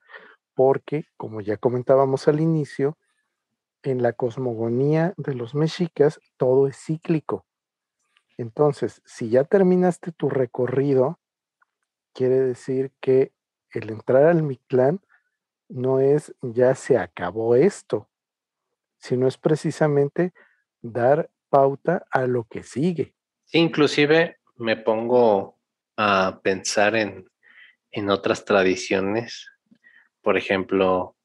porque como ya comentábamos al inicio, en la cosmogonía de los mexicas todo es cíclico. Entonces, si ya terminaste tu recorrido, quiere decir que el entrar al Mictlán no es ya se acabó esto, sino es precisamente dar pauta a lo que sigue. Inclusive me pongo a pensar en, en otras tradiciones, por ejemplo,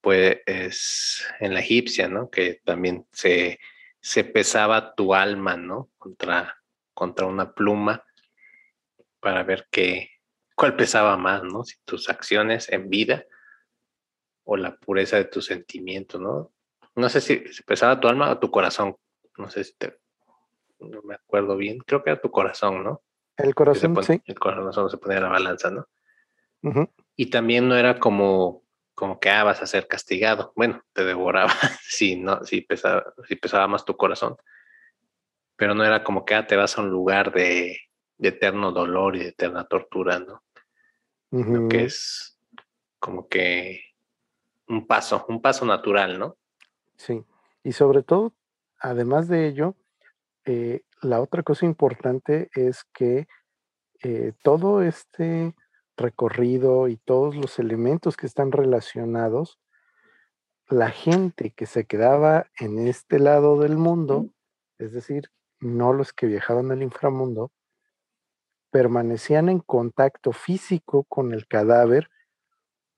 pues en la egipcia, ¿no? Que también se, se pesaba tu alma, ¿no? Contra, contra una pluma para ver qué, cuál pesaba más, ¿no? Si tus acciones en vida o la pureza de tu sentimiento, ¿no? No sé si, pesaba tu alma o tu corazón. No sé si te, no me acuerdo bien. Creo que era tu corazón, ¿no? El corazón, sí. El corazón se ponía la balanza, ¿no? Y también no era como, como que ah, vas a ser castigado. Bueno, te devoraba *laughs* si no, si pesaba, si pesaba más tu corazón. Pero no era como que ah, te vas a un lugar de, eterno dolor y de eterna tortura, ¿no? Lo que es como que un paso, un paso natural, ¿no? Sí. Y sobre todo, además de ello, eh, la otra cosa importante es que eh, todo este recorrido y todos los elementos que están relacionados, la gente que se quedaba en este lado del mundo, es decir, no los que viajaban al inframundo, permanecían en contacto físico con el cadáver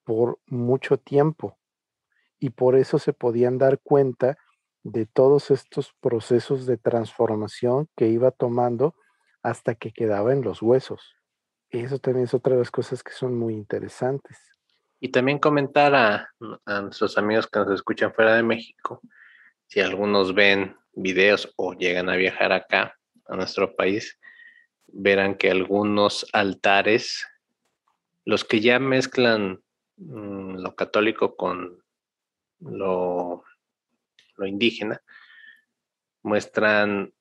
por mucho tiempo y por eso se podían dar cuenta de todos estos procesos de transformación que iba tomando hasta que quedaba en los huesos. Eso también es otra de las cosas que son muy interesantes. Y también comentar a, nuestros amigos que nos escuchan fuera de México, si algunos ven videos o llegan a viajar acá, a nuestro país, verán que algunos altares, los que ya mezclan mm, lo católico con lo, lo indígena, muestran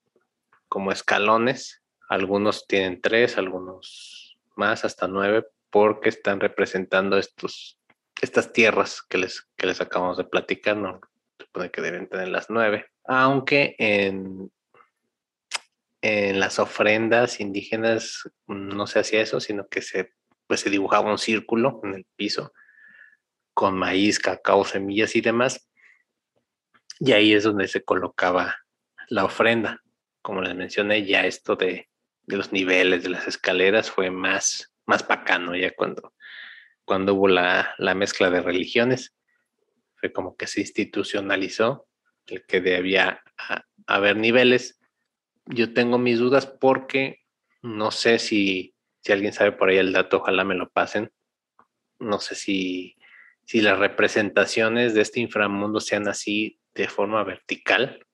como escalones, algunos tienen tres, algunos más, hasta nueve, porque están representando estos, estas tierras que les, que les acabamos de platicar, ¿no? Supone que deben tener las nueve. Aunque en, en las ofrendas indígenas no se hacía eso, sino que se, pues se dibujaba un círculo en el piso con maíz, cacao, semillas y demás. Y ahí es donde se colocaba la ofrenda. Como les mencioné, ya esto de de los niveles de las escaleras fue más, más bacano ya cuando, cuando hubo la, mezcla de religiones. Fue como que se institucionalizó el que debía haber niveles. Yo tengo mis dudas porque no sé si, si alguien sabe por ahí el dato, ojalá me lo pasen. No sé si, si las representaciones de este inframundo sean así de forma vertical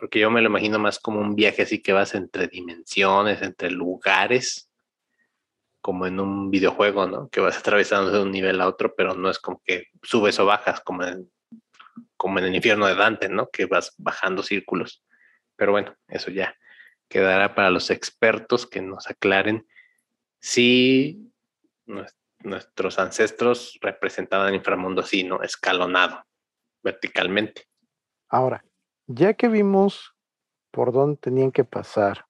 porque yo me lo imagino más como un viaje así que vas entre dimensiones, entre lugares, como en un videojuego, ¿no? Que vas atravesando de un nivel a otro, pero no es como que subes o bajas como en, como en el infierno de Dante, ¿no? Que vas bajando círculos. Pero bueno, eso ya quedará para los expertos que nos aclaren si nuestros ancestros representaban el inframundo así, ¿no? Escalonado, verticalmente. Ahora, ya que vimos por dónde tenían que pasar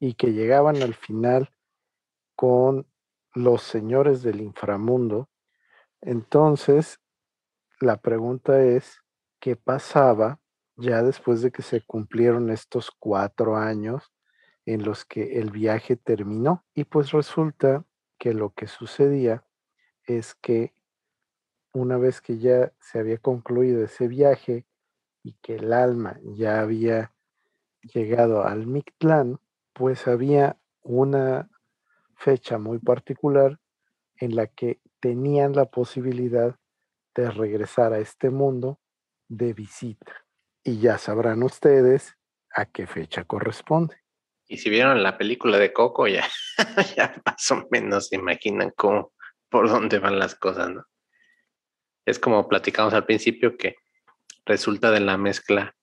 y que llegaban al final con los señores del inframundo, entonces la pregunta es, ¿qué pasaba ya después de que se cumplieron estos cuatro años en los que el viaje terminó? Y pues resulta que lo que sucedía es que una vez que ya se había concluido ese viaje y que el alma ya había llegado al Mictlán, pues había una fecha muy particular en la que tenían la posibilidad de regresar a este mundo de visita. Y ya sabrán ustedes a qué fecha corresponde. Y si vieron la película de Coco, ya, *laughs* ya más o menos se imaginan cómo, por dónde van las cosas, ¿no? Es como platicamos al principio que resulta de la mezcla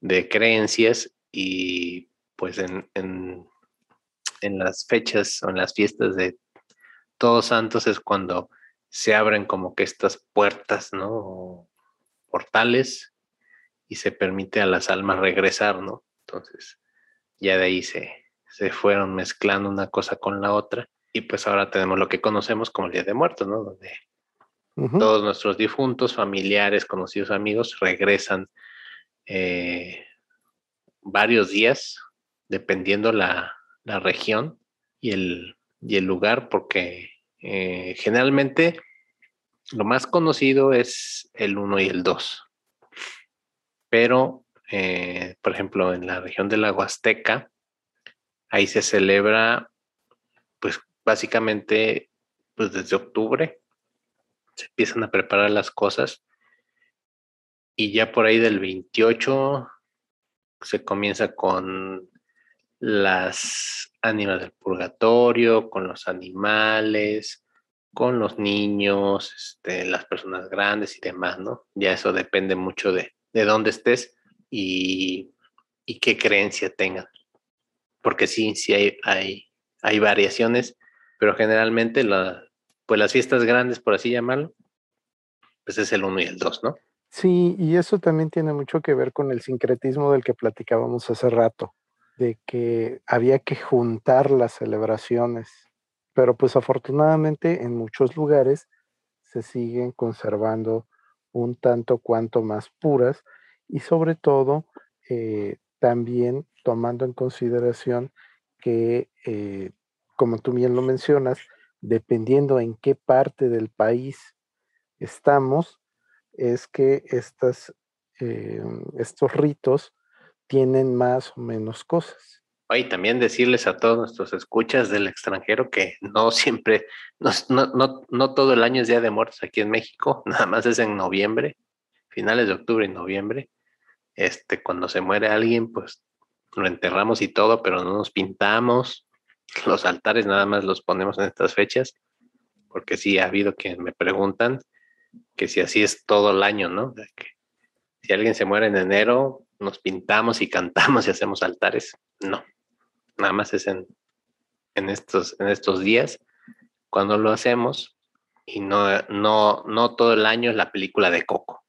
de creencias y pues en, en, las fechas o en las fiestas de Todos Santos es cuando se abren como que estas puertas, ¿no? portales y se permite a las almas regresar, ¿no? Entonces, ya de ahí se, se fueron mezclando una cosa con la otra Y pues ahora tenemos lo que conocemos como el Día de Muertos, ¿no? Donde todos nuestros difuntos, familiares, conocidos, amigos regresan eh, varios días, dependiendo la, la región y el, y el, lugar, porque eh, generalmente lo más conocido es el 1 y el 2. Pero, eh, por ejemplo, en la región de la Huasteca, ahí se celebra, pues básicamente, pues desde octubre se empiezan a preparar las cosas y ya por ahí del 28 se comienza con las ánimas del purgatorio, con los animales, con los niños, este, las personas grandes y demás, ¿no? Ya eso depende mucho de, de dónde estés y, y, qué creencia tengan. Porque sí, sí hay, hay, hay variaciones, pero generalmente la, pues las fiestas grandes, por así llamarlo, pues es el 1 y el 2, ¿no? Sí, y eso también tiene mucho que ver con el sincretismo del que platicábamos hace rato, de que había que juntar las celebraciones, pero pues afortunadamente en muchos lugares se siguen conservando un tanto cuanto más puras y sobre todo eh, también tomando en consideración que, eh, como tú bien lo mencionas, dependiendo en qué parte del país estamos, es que estas, eh, estos ritos tienen más o menos cosas. Y también decirles a todos nuestros escuchas del extranjero que no siempre, no, no, no, todo el año es Día de Muertos aquí en México, *laughs* nada más es en noviembre, finales de octubre y noviembre. Este, cuando se muere alguien, pues lo enterramos y todo, pero no nos pintamos. Los altares nada más los ponemos en estas fechas, porque sí ha habido quien me preguntan que si así es todo el año, ¿no? que si alguien se muere en enero, nos pintamos y *laughs* cantamos y hacemos altares. No, nada más es en, en, estos, en estos días cuando lo hacemos y no, no, no todo el año es la película de Coco,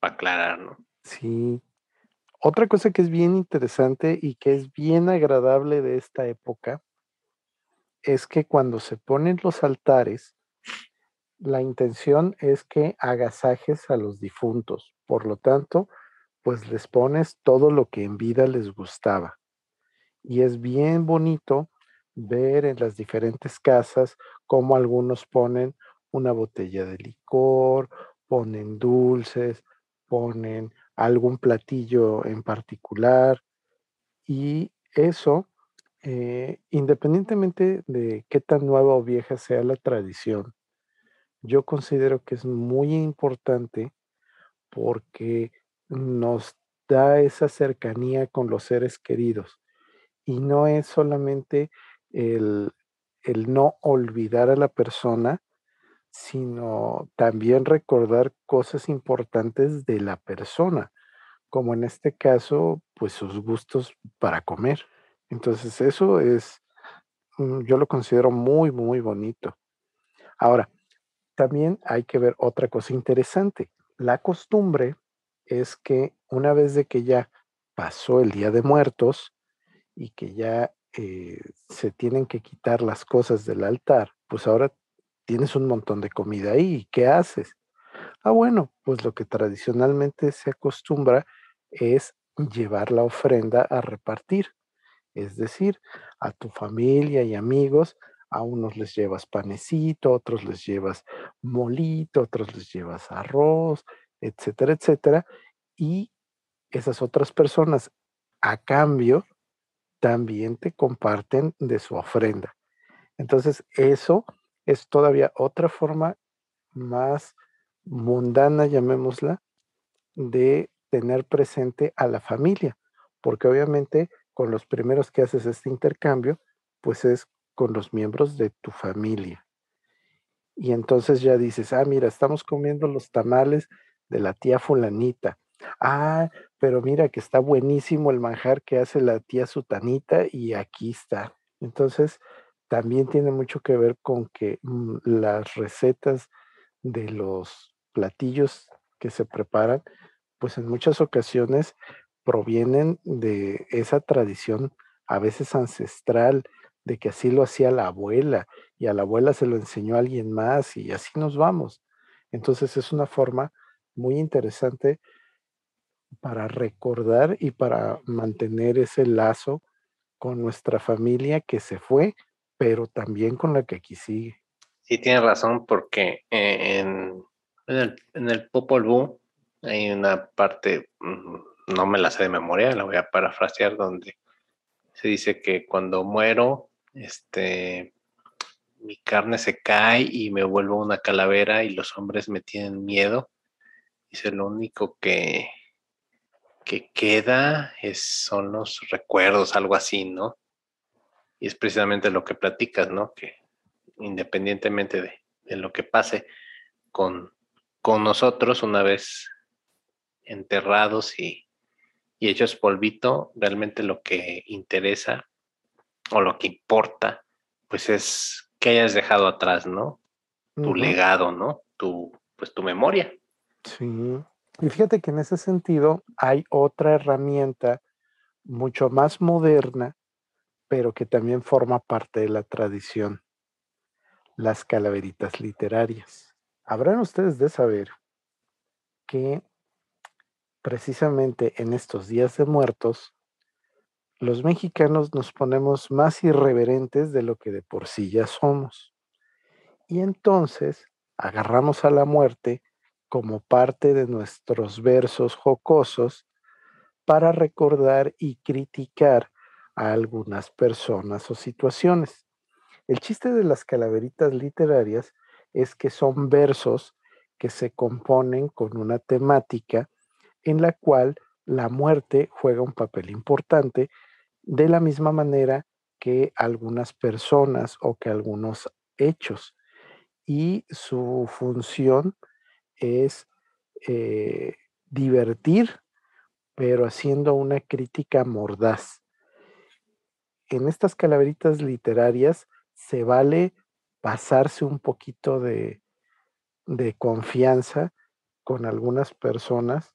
para aclarar, ¿no? Sí. Otra cosa que es bien interesante y que es bien agradable de esta época es que cuando se ponen los altares, la intención es que agasajes a los difuntos. Por lo tanto, pues les pones todo lo que en vida les gustaba. Y es bien bonito ver en las diferentes casas cómo algunos ponen una botella de licor, ponen dulces, ponen algún platillo en particular. Y eso, eh, independientemente de qué tan nueva o vieja sea la tradición, yo considero que es muy importante porque nos da esa cercanía con los seres queridos. Y no es solamente el, el no olvidar a la persona, sino también recordar cosas importantes de la persona, como en este caso, pues sus gustos para comer. Entonces eso es, mm, yo lo considero muy, muy bonito. Ahora, también hay que ver otra cosa interesante. La costumbre es que una vez de que ya pasó el Día de Muertos y que ya eh, se tienen que quitar las cosas del altar, pues ahora tienes un montón de comida ahí. ¿Qué haces? Ah, bueno, pues lo que tradicionalmente se acostumbra es llevar la ofrenda a repartir. Es decir, a tu familia y amigos a unos les llevas panecito, otros les llevas molito, otros les llevas arroz, etcétera, etcétera. Y esas otras personas, a cambio, también te comparten de su ofrenda. Entonces, eso es todavía otra forma más mundana, llamémosla, de tener presente a la familia, porque obviamente con los primeros que haces este intercambio, pues es con los miembros de tu familia. Y entonces ya dices, ah, mira, estamos comiendo los tamales de la tía fulanita. Ah, pero mira que está buenísimo el manjar que hace la tía sutanita y aquí está. Entonces, también tiene mucho que ver con que mm, las recetas de los platillos que se preparan, pues en muchas ocasiones provienen de esa tradición, a veces ancestral, de que así lo hacía la abuela y a la abuela se lo enseñó alguien más y así nos vamos. Entonces es una forma muy interesante para recordar y para mantener ese lazo con nuestra familia que se fue, pero también con la que aquí sigue. Sí, tienes razón, porque eh, en, el Popol Vuh hay una parte, mm, no me la sé de memoria, la voy a parafrasear, donde se dice que cuando muero, este, mi carne se cae y me vuelvo una calavera y los hombres me tienen miedo. Dice, lo único que, que queda es, son los recuerdos, algo así, ¿no? Y es precisamente lo que platicas, ¿no? Que independientemente de, de lo que pase con, con nosotros una vez enterrados y, y hechos polvito, realmente lo que interesa o lo que importa, pues es que hayas dejado atrás, ¿no? Tu legado, ¿no? Tu, pues tu memoria. Sí. Y fíjate que en ese sentido hay otra herramienta mucho más moderna, pero que también forma parte de la tradición las calaveritas literarias. Habrán ustedes de saber que precisamente en estos días de muertos, los mexicanos nos ponemos más irreverentes de lo que de por sí ya somos. Y entonces agarramos a la muerte como parte de nuestros versos jocosos para recordar y criticar a algunas personas o situaciones. El chiste de las calaveritas literarias es que son versos que se componen con una temática en la cual la muerte juega un papel importante de la misma manera que algunas personas o que algunos hechos. Y su función es eh, divertir, pero haciendo una crítica mordaz. En estas calaveritas literarias se vale pasarse un poquito de, confianza con algunas personas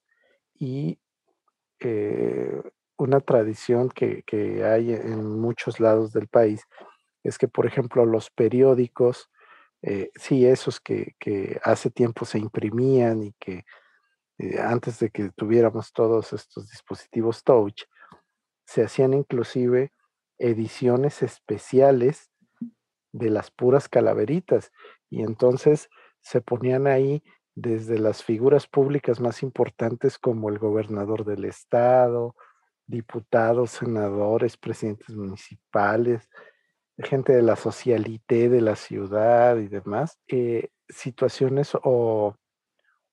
y eh, una tradición que, hay en muchos lados del país es que, por ejemplo, los periódicos, eh, sí, esos que, hace tiempo se imprimían y que eh, antes de que tuviéramos todos estos dispositivos touch, se hacían inclusive ediciones especiales de las puras calaveritas. Y entonces se ponían ahí desde las figuras públicas más importantes como el gobernador del estado, diputados, senadores, presidentes municipales, gente de la socialité de la ciudad y demás, eh, situaciones o,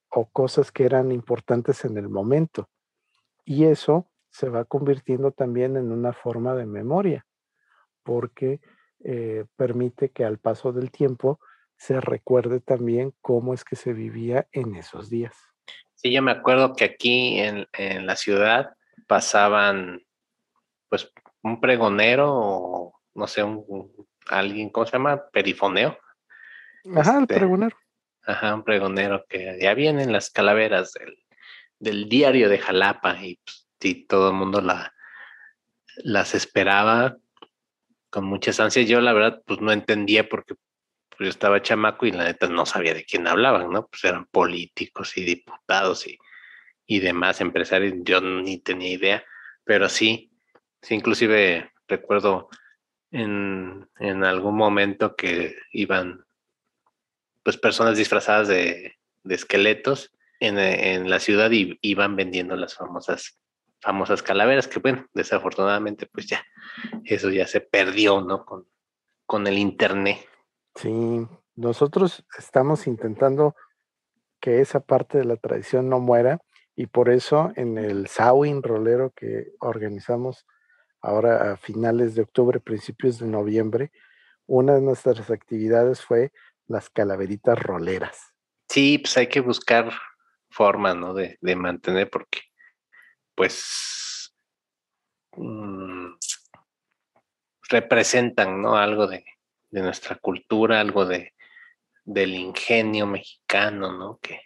o cosas que eran importantes en el momento. Y eso se va convirtiendo también en una forma de memoria, porque eh, permite que al paso del tiempo se recuerde también cómo es que se vivía en esos días. Sí, yo me acuerdo que aquí en, la ciudad pasaban pues un pregonero o no sé, un, alguien, ¿cómo se llama? Perifoneo. Ajá, el este, pregonero. Ajá, un pregonero que ya vienen las calaveras del, diario de Jalapa y, pues, todo el mundo la, las esperaba con muchas ansias. Yo la verdad pues no entendía porque pues, yo estaba chamaco y la neta no sabía de quién hablaban, ¿no? Pues eran políticos y diputados y, y demás empresarios, yo ni tenía idea, pero sí, sí, inclusive recuerdo en, en algún momento que iban pues personas disfrazadas de, de esqueletos en, en, la ciudad y iban vendiendo las famosas famosas calaveras, que bueno, desafortunadamente pues ya, eso ya se perdió, ¿no? Con, con el Internet. Sí, nosotros estamos intentando que esa parte de la tradición no muera y por eso en el Sawin rolero que organizamos ahora a finales de octubre, principios de noviembre, una de nuestras actividades fue las calaveritas roleras. Sí, pues hay que buscar formas, ¿no? De, de mantener, porque pues mm, representan ¿no? algo de, nuestra cultura, algo de, del ingenio mexicano, ¿no? Que,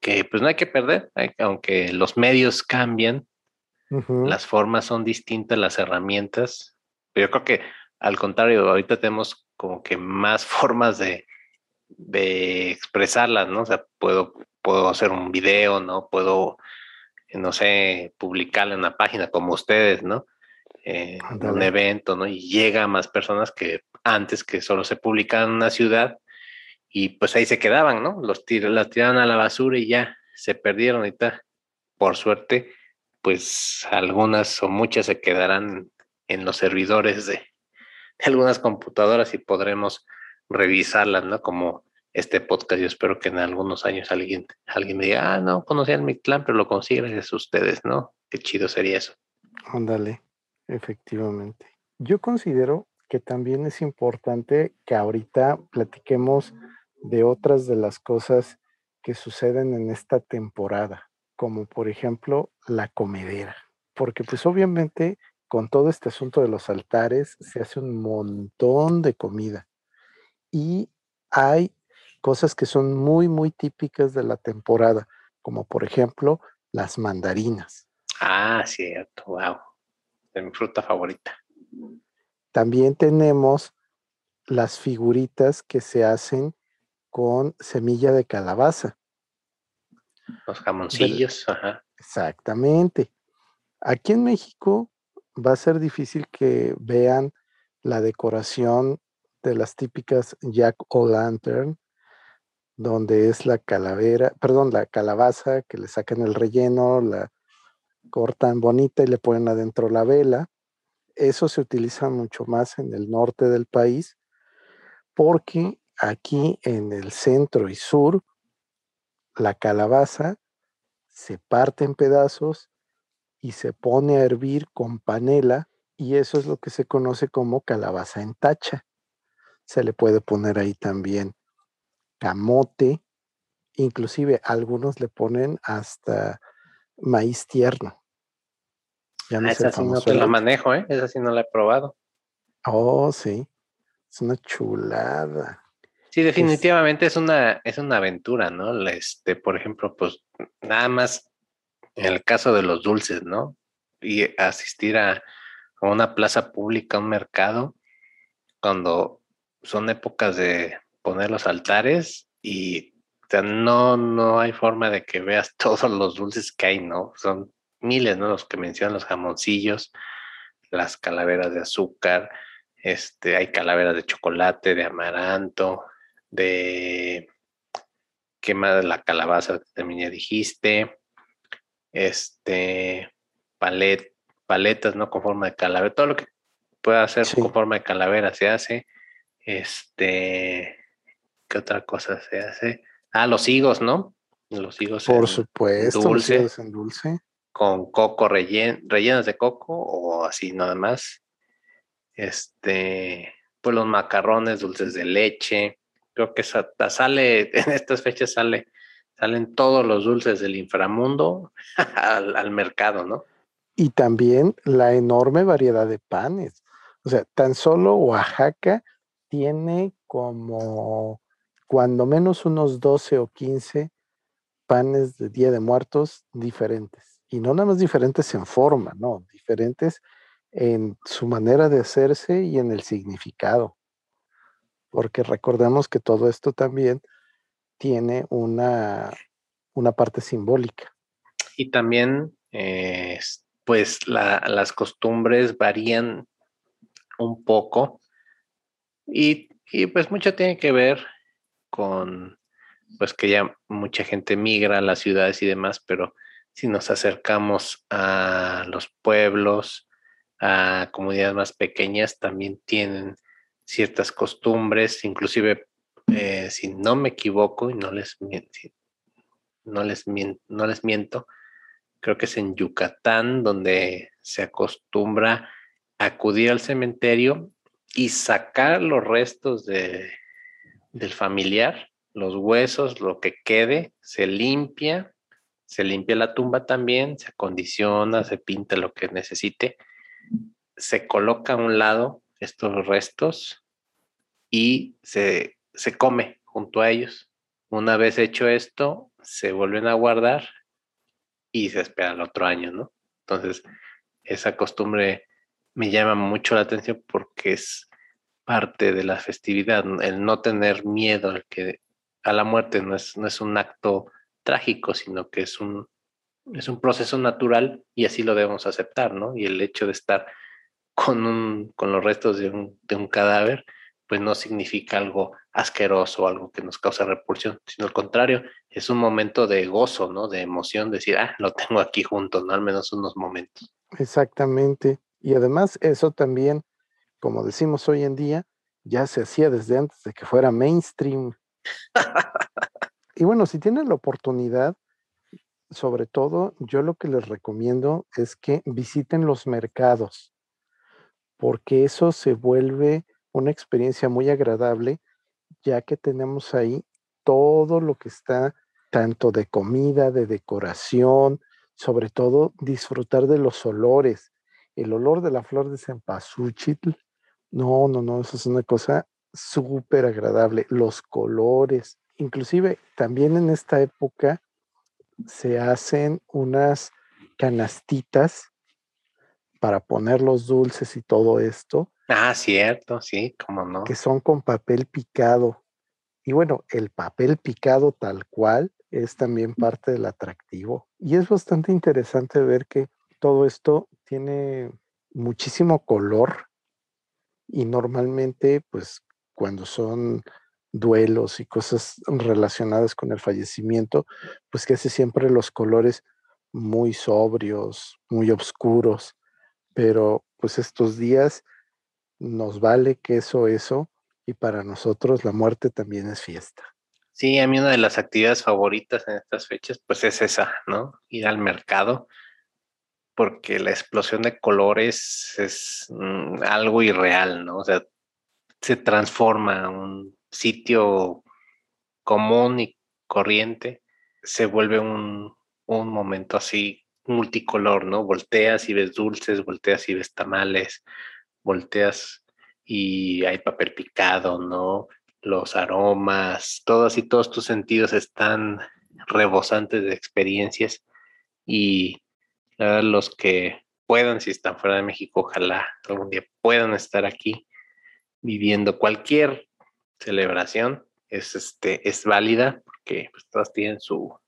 que pues no hay que perder, aunque los medios las formas son distintas, las herramientas, pero yo creo que al contrario, ahorita tenemos como que más *laughs* formas de, de expresarlas, ¿no? O sea, puedo, puedo hacer un video, ¿no? Puedo, no sé, publicarlo en una página como ustedes, ¿no? Eh, un evento, ¿no? Y llega a más personas que antes que solo se publicaban en una ciudad y pues ahí se quedaban, ¿no? Los tir las tiraban a la basura y ya se perdieron y tal. Por suerte, pues algunas o muchas se quedarán en los servidores de, algunas computadoras y podremos revisarlas, ¿no? Como este podcast. Yo espero que en algunos años alguien, alguien me diga, ah, no, conocía el Mictlán, pero lo consigue gracias a ustedes, ¿no? Qué chido sería eso. Ándale, efectivamente. Yo considero que también es importante que ahorita platiquemos de otras de las cosas que suceden en esta temporada, como por ejemplo la comedera, porque pues obviamente con todo este asunto de los altares se hace un montón de comida y hay cosas que son muy, muy típicas de la temporada, como por ejemplo las mandarinas. Ah, cierto, wow. Es mi fruta favorita. También tenemos las figuritas que se hacen con semilla de calabaza. Los jamoncillos, ajá. Exactamente. Aquí en México va a ser difícil que vean la decoración de las típicas Jack o Lantern, donde es la calavera, perdón, la calabaza que le sacan el relleno, la cortan bonita y le ponen adentro la vela. Eso se utiliza mucho más en el norte del país porque aquí en el centro y sur la calabaza se parte en pedazos y se pone a hervir con panela y eso es lo que se conoce como calabaza en tacha. Se le puede poner ahí también camote, inclusive algunos le ponen hasta maíz tierno. Ya no esa sí no te la manejo, ¿eh? Esa sí no la he probado. Oh, sí. Es una chulada. Sí, definitivamente es, una, es una aventura, ¿no? Este, por ejemplo, pues nada más en el caso de los dulces, ¿no? Y asistir a, una plaza pública, un mercado, cuando son épocas de poner los altares y no, no hay forma de que veas *laughs* todos los dulces que hay, ¿no? Son miles, ¿no? Los que mencionan los jamoncillos, las calaveras de azúcar, este, hay calaveras de chocolate, de amaranto, de ¿qué más? La calabaza también ya dijiste, este, palet, paletas, ¿no? Con forma de calavera, todo lo que pueda hacer con forma de calavera se hace. Este, ¿qué otra cosa se hace? Ah, los higos, ¿no? Los higos. Por supuesto, dulce, en dulce. Con coco rellen, rellenas de coco o así nada más. Este, pues los macarrones, dulces de leche. Creo que sale, *laughs* en estas fechas sale salen todos los dulces del inframundo *laughs* al, mercado, ¿no? Y también la enorme variedad de panes. O sea, tan solo Oaxaca tiene como cuando menos unos 12 o 15 panes de Día de Muertos diferentes. Y no nada más diferentes en forma, no, diferentes en su manera de hacerse y en el significado. Porque recordemos que todo esto también tiene una, una parte simbólica. Y también, eh, pues las costumbres varían un poco y, pues mucho tiene que ver con, pues que ya mucha gente migra a las ciudades y demás, pero si nos acercamos a los pueblos, a comunidades más pequeñas, también tienen ciertas costumbres, inclusive eh, si no me equivoco y no les, no, les no les miento, creo que es en Yucatán donde se acostumbra acudir al cementerio y sacar los restos de, del familiar, los huesos, lo que quede, se limpia, se limpia la tumba también, se acondiciona, se pinta lo que necesite, se coloca a un lado estos restos y se se come junto a ellos. Una vez hecho esto, se vuelven a guardar y se espera el otro año, ¿no? Entonces, esa costumbre me llama mucho la atención porque es, parte de la festividad, el no tener miedo al que a la muerte no es, no es un acto trágico, sino que es un, es un proceso natural y así lo debemos aceptar, ¿no? Y el hecho de estar con, un, con los restos de un, de un cadáver, pues no significa algo asqueroso, algo que nos causa repulsión, sino al contrario, es un momento de gozo, ¿no? De emoción, decir, ah, lo tengo aquí junto, ¿no? Al menos unos momentos. Exactamente. Y además eso también, como decimos hoy en día, ya se hacía desde antes de que fuera mainstream. *laughs* y bueno, si tienen la oportunidad, sobre todo, yo lo que les recomiendo es que visiten los mercados, porque eso se vuelve una experiencia muy agradable, ya que tenemos ahí todo lo que está, tanto de comida, de decoración, sobre todo disfrutar de los olores. El olor de la flor de cempasúchil, no, no, no, eso es una cosa súper agradable. Los colores, inclusive también en esta época se hacen unas canastitas para poner los dulces y todo esto. Ah, cierto, sí, cómo no. Que son con papel picado. Y bueno, el papel picado tal cual es también parte del atractivo. Y es bastante interesante ver que todo esto tiene muchísimo color y normalmente pues cuando son duelos y cosas relacionadas con el fallecimiento, pues que hace siempre los colores muy sobrios, muy oscuros, pero pues estos días nos vale que eso, eso, y para nosotros la muerte también es fiesta. Sí, a mí una de las actividades favoritas en estas fechas, pues es esa, ¿no? Ir al mercado, porque la explosión de colores es mm, algo irreal, ¿no? O sea, se transforma un sitio común y corriente, se vuelve un, un momento así multicolor, ¿no? Volteas y ves dulces, volteas y ves tamales, volteas y hay papel picado, ¿no? Los aromas, todos y todos tus sentidos están rebosantes de experiencias y los que puedan, si están fuera de México, ojalá algún día puedan estar aquí viviendo cualquier celebración es, este, es válida porque pues, todas tienen su,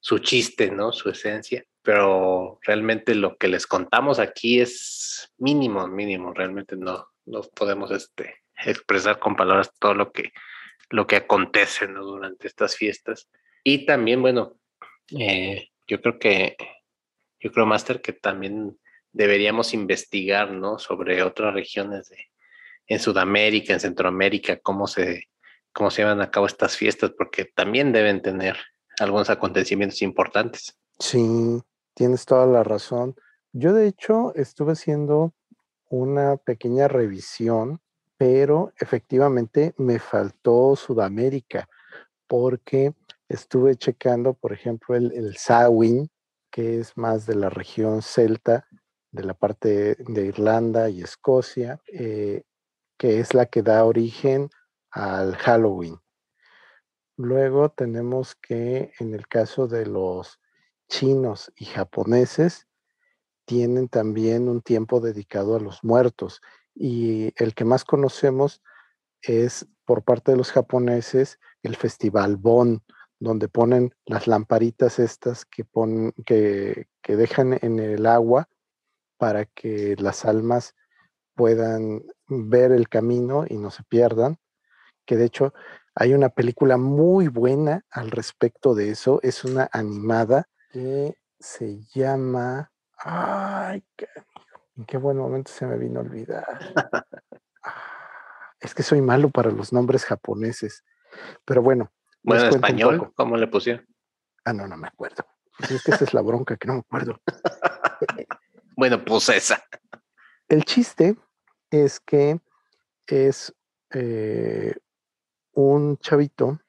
su chiste, ¿no? Su esencia, pero realmente lo que les contamos aquí es mínimo, mínimo, realmente no, no podemos este, expresar con palabras todo lo que, lo que acontece ¿no? durante estas fiestas. Y también, bueno, eh, yo creo que, yo creo, Master, que también deberíamos investigar, ¿no? Sobre otras regiones de, en Sudamérica, en Centroamérica, cómo se, cómo se llevan a cabo estas fiestas, porque también deben tener algunos acontecimientos importantes. Sí, tienes toda la razón. Yo de hecho estuve haciendo una pequeña revisión, pero efectivamente me faltó Sudamérica, porque estuve checando, por ejemplo, el, el Samhain, que es más de la región celta, de la parte de Irlanda y Escocia, eh, que es la que da origen al Halloween. Luego tenemos que en el caso de los chinos y japoneses, tienen también un tiempo dedicado a los muertos. Y el que más conocemos es por parte de los japoneses el festival Bon, donde ponen las lamparitas estas que, que dejan en el agua para que las almas puedan ver el camino y no se pierdan. Que de hecho hay una película muy buena al respecto de eso. Es una animada que se llama. Ay, qué, en qué buen momento se me vino a olvidar. Ah, es que soy malo para los nombres japoneses. Pero bueno. Bueno, en español, ¿cómo le pusieron? Ah, no, no me acuerdo. Pues es que esa es la bronca, que no me acuerdo. *laughs* bueno, pues esa. El chiste es que es eh, un chavito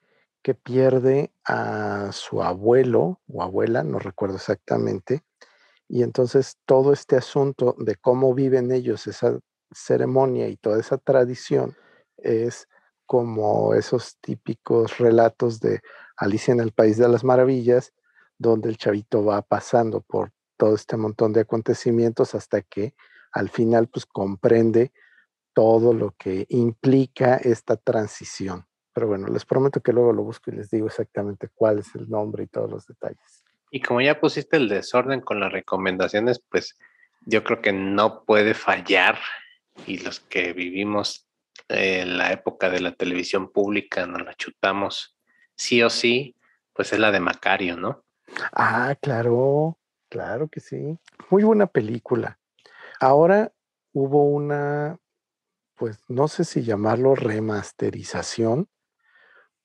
que pierde a su abuelo o abuela, no recuerdo exactamente, y entonces todo este asunto de cómo viven ellos esa ceremonia y toda esa tradición es como esos típicos relatos de Alicia en el País de las Maravillas, donde el chavito va pasando por todo este montón de acontecimientos hasta que al final pues comprende todo lo que implica esta transición. Pero bueno, les prometo que luego lo busco y les digo exactamente cuál es el nombre y todos los detalles. Y como ya pusiste el desorden con las recomendaciones, pues yo creo que no puede fallar y los que vivimos en la época de la televisión pública nos la chutamos sí o sí, pues es la de Macario, ¿no? Ah, claro, claro que sí. Muy buena película. Ahora hubo una, pues no sé si llamarlo remasterización,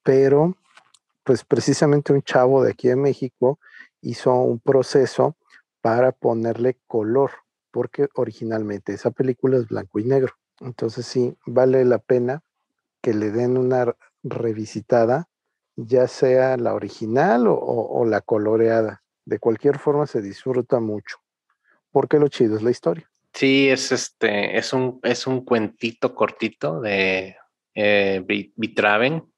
pero pues precisamente un chavo de aquí de México hizo un proceso para ponerle color, porque originalmente esa película es blanco y negro. Entonces sí, vale la pena que le den una revisitada, ya sea la original o, la coloreada. De cualquier forma se disfruta mucho, porque lo chido es la historia. Sí, es este, es un, es un cuentito cortito de eh, Vitraven.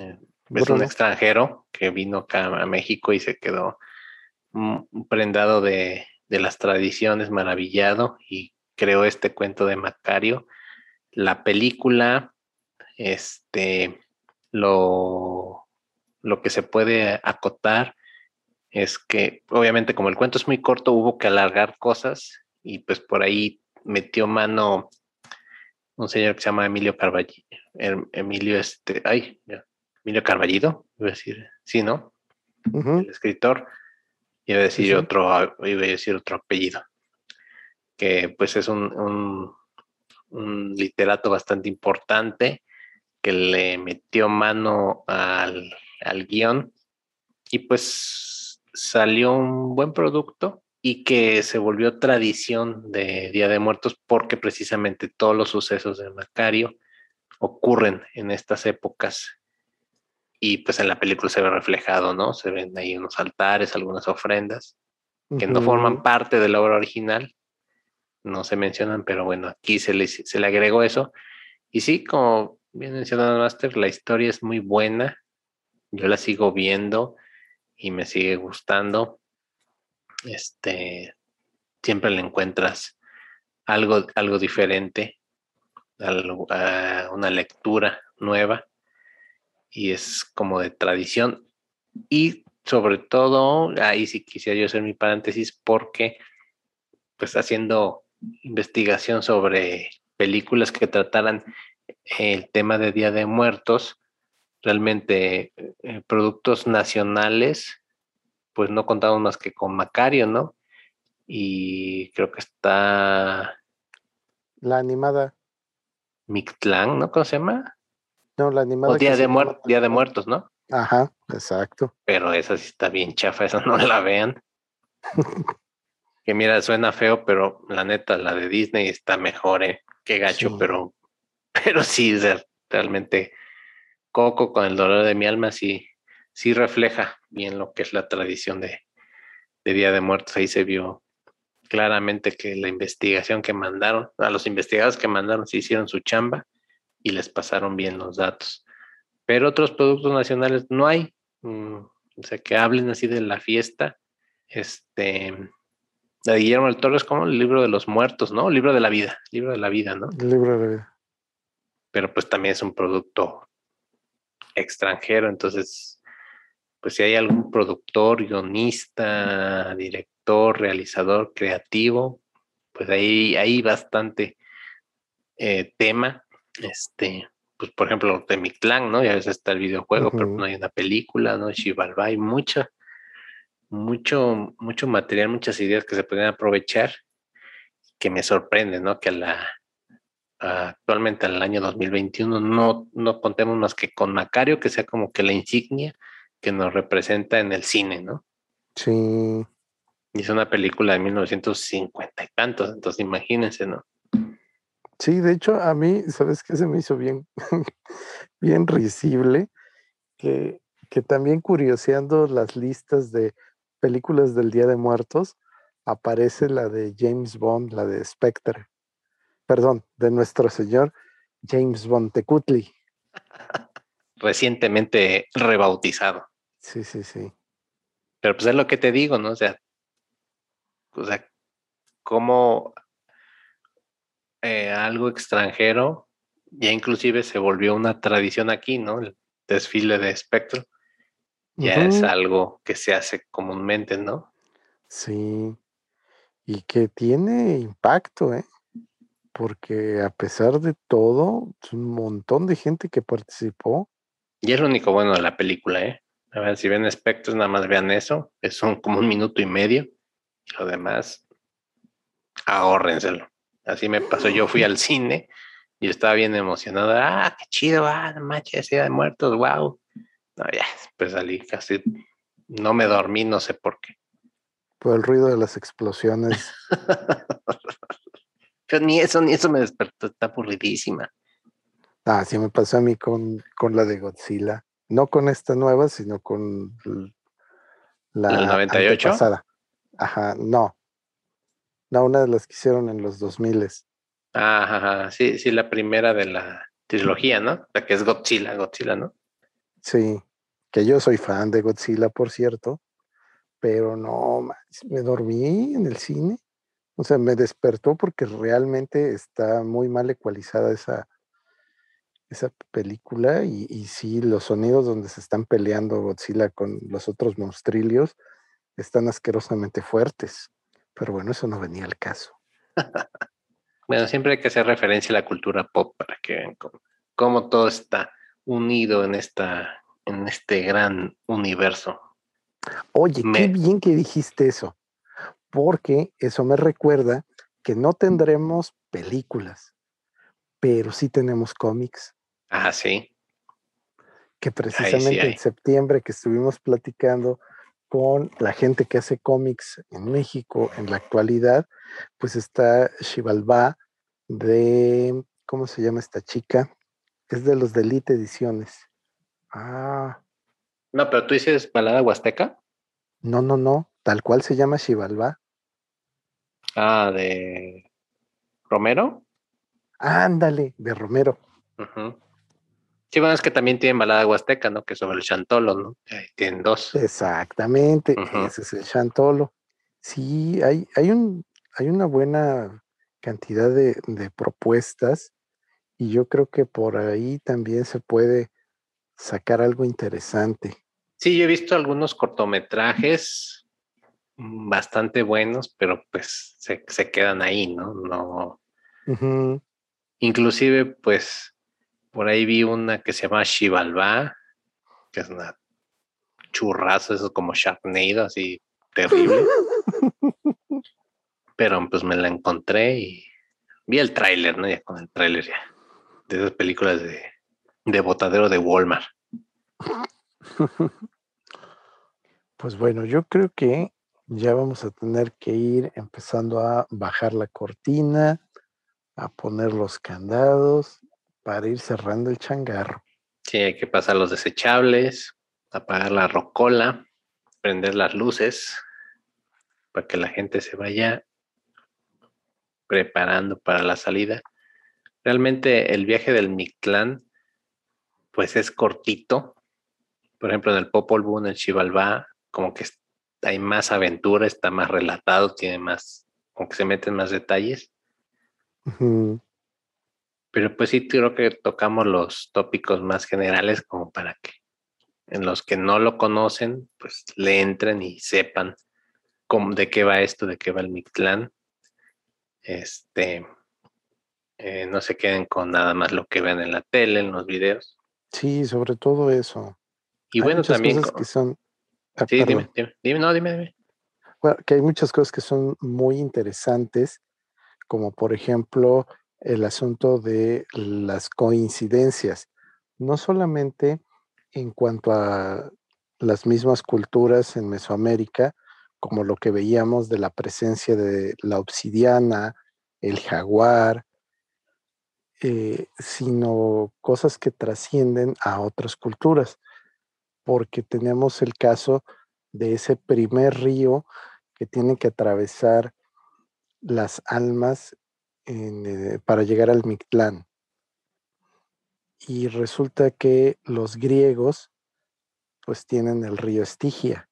Eh, es un extranjero que vino acá a México y se quedó prendado de, de las tradiciones, maravillado y creó este cuento de Macario. La película, este, lo, lo que se puede acotar es que obviamente como el cuento es muy corto hubo que alargar cosas y pues por ahí metió mano un señor que se llama Emilio Carballido, em, Emilio este, ay, Emilio Carballido, iba a decir, sí, ¿no? El escritor, iba a decir otro, iba a decir otro apellido, que pues es un, un, literato bastante importante que le metió mano al, al guion y pues salió un buen producto y que se volvió tradición de Día de Muertos porque precisamente todos los sucesos de Macario ocurren en estas épocas y pues en la película se ve reflejado, ¿no? Se ven ahí unos altares, algunas ofrendas que no forman parte de la obra original, no se mencionan, pero bueno, aquí se le, se le agregó eso. Y sí, como bien mencionado Master, la historia es muy buena, yo la sigo viendo y me sigue gustando este, siempre le encuentras algo, algo diferente, una lectura nueva y es como de tradición y sobre todo, ahí sí quisiera yo hacer mi paréntesis porque pues haciendo investigación sobre películas que trataran el tema de Día de Muertos, realmente eh, productos nacionales pues no contamos más que con Macario, ¿no? Y creo que está... La animada. Mictlán, ¿no? ¿Cómo se llama? No, la animada. O Día, de, Día de Muertos, ¿no? Ajá, exacto. Pero esa sí está bien chafa, esa no la vean. *laughs* que mira, suena feo, pero la neta, la de Disney está mejor, ¿eh? Qué gacho, pero, pero sí, realmente Coco con el dolor de mi alma sí, sí refleja bien lo que es la tradición de, Día de Muertos. Ahí se vio claramente que la investigación que mandaron, a los investigadores que mandaron, se hicieron su chamba y les pasaron bien los datos. Pero otros productos nacionales no hay. Mm, o sea, que hablen así de la fiesta. Este, de Guillermo del Toro es como el libro de los muertos, ¿no? El libro de la vida, libro de la vida, ¿no? El libro de la vida. Pero pues también es un producto extranjero, entonces pues si hay algún productor, guionista, director, realizador creativo, pues ahí hay bastante eh, tema. Este, pues por ejemplo, de mi clan, ¿no? Ya veces está el videojuego, pero no hay una película, ¿no? Shivalba, hay mucha, mucho, mucho material, muchas ideas que se pueden aprovechar, que me sorprende, ¿no? Que la, actualmente en el año 2021 no, no contemos más que con Macario, que sea como que la insignia que nos representa en el cine, ¿no? Sí. Y es una película de 1950 y tantos, entonces imagínense, ¿no? Sí, de hecho, a mí, ¿sabes qué se me hizo bien, *laughs* bien risible? Que, que también curioseando las listas de películas del Día de Muertos, aparece la de James Bond, la de Spectre. Perdón, de nuestro señor James Bond Tecutli. *laughs* Recientemente rebautizado. Sí, sí, sí. Pero pues es lo que te digo, ¿no? O sea, o sea, cómo eh, algo extranjero, ya inclusive se volvió una tradición aquí, ¿no? El desfile de espectro. Ya es algo que se hace comúnmente, ¿no? Sí. Y que tiene impacto, ¿eh? Porque a pesar de todo, es un montón de gente que participó. Y es lo único bueno de la película, ¿eh? A ver, si ven espectros, nada más vean eso. Es un, como un minuto y medio. Lo demás, ahórrenselo. Así me pasó. Yo fui al cine y estaba bien emocionado. Ah, qué chido, ah, manches, Día de Muertos, wow. No, ya, pues salí casi, no me dormí, no sé por qué. Por el ruido de las explosiones. *laughs* Pero ni eso, ni eso me despertó, está aburridísima. Ah, sí me pasó a mí con, con la de Godzilla. No con esta nueva, sino con la, ¿La 98 pasada. Ajá, no. No, una de las que hicieron en los 2000. Ajá, ajá, sí, sí, la primera de la trilogía, ¿no? La que es Godzilla, Godzilla, ¿no? Sí, que yo soy fan de Godzilla, por cierto, pero no, me dormí en el cine. O sea, me despertó porque realmente está muy mal ecualizada esa, esa película y, y sí, los sonidos donde se están peleando Godzilla con los otros monstrillos están asquerosamente fuertes. Pero bueno, eso no venía al caso. *laughs* bueno, siempre hay que hacer referencia a la cultura pop para que vean cómo, todo está unido en, esta, en este gran universo. Oye, qué bien que dijiste eso, porque eso me recuerda que no tendremos películas, pero sí tenemos cómics. Ah, sí. Que precisamente en septiembre que estuvimos platicando con la gente que hace cómics en México en la actualidad, pues está Shivalba de, ¿cómo se llama esta chica? Es de los de Elite Ediciones. Ah. No, pero tú dices balada huasteca. No, no, no, tal cual se llama Shivalba. Ah, de Romero. Ándale, de Romero. Sí, bueno, es que también tienen balada huasteca, ¿no? Que sobre el chantolo, ¿no? tienen dos. Exactamente, ese es el chantolo. Sí, hay, hay, un, hay una buena cantidad de, propuestas y yo creo que por ahí también se puede sacar algo interesante. Sí, yo he visto algunos cortometrajes bastante buenos, pero pues se, quedan ahí, ¿no? No. Inclusive, pues, por ahí vi una que se llama Shivalba, que es una churrazo, eso como Sharknado, así terrible. *laughs* Pero pues me la encontré y vi el tráiler, ¿no? Ya con el tráiler ya. De esas películas de, de botadero de Walmart. *laughs* Pues bueno, yo creo que ya vamos a tener que ir empezando a bajar la cortina, a poner los candados para ir cerrando el changarro. Sí, hay que pasar los desechables, apagar la rocola, prender las luces para que la gente se vaya preparando para la salida. Realmente el viaje del Mictlán pues es cortito. Por ejemplo, en el Popol Vuh, en el Chivalba, como que hay más aventura, está más relatado, tiene más, como que se meten más detalles. Pero pues sí creo que tocamos los tópicos más generales como para que en los que no lo conocen, pues le entren y sepan cómo, de qué va esto, de qué va el Mictlán. Este, eh, no se queden con nada más lo que ven en la tele, en los videos. Sí, sobre todo eso. Y bueno, también. que son. Ah, sí, dime, dime, no, dime, dime. Bueno, que hay muchas cosas que son muy interesantes, como por ejemplo el asunto de las coincidencias, no solamente en cuanto a las mismas culturas en Mesoamérica, como lo que veíamos de la presencia de la obsidiana, el jaguar, eh, sino cosas que trascienden a otras culturas, porque tenemos el caso de ese primer río que tiene que atravesar las almas eh, para llegar al Mictlán. Y resulta que los griegos pues tienen el río Estigia.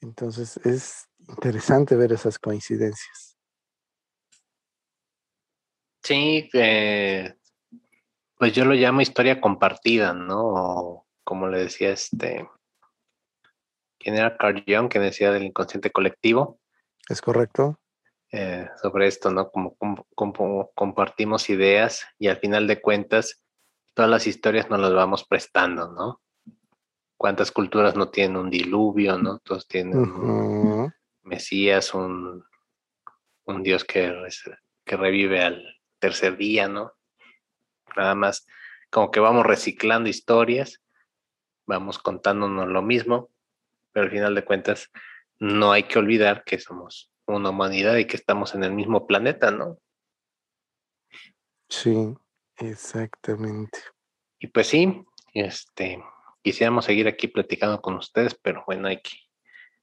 Entonces es interesante ver esas coincidencias. Sí, eh, pues yo lo llamo historia compartida, ¿no? O como le decía este, ¿quién era Carl Jung, que decía del inconsciente colectivo? Es correcto. Eh, sobre esto, ¿no? Como, como, compartimos ideas y al final de cuentas, todas las historias nos las vamos prestando, ¿no? ¿Cuántas culturas no tienen un diluvio, ¿no? Todos tienen un Mesías, un, un Dios que, que revive al tercer día, ¿no? Nada más como que vamos reciclando historias, vamos contándonos lo mismo, pero al final de cuentas no hay que olvidar que somos una humanidad y que estamos en el mismo planeta, ¿no? Sí, exactamente. Y pues sí, este, quisiéramos seguir aquí platicando con ustedes, pero bueno, hay que,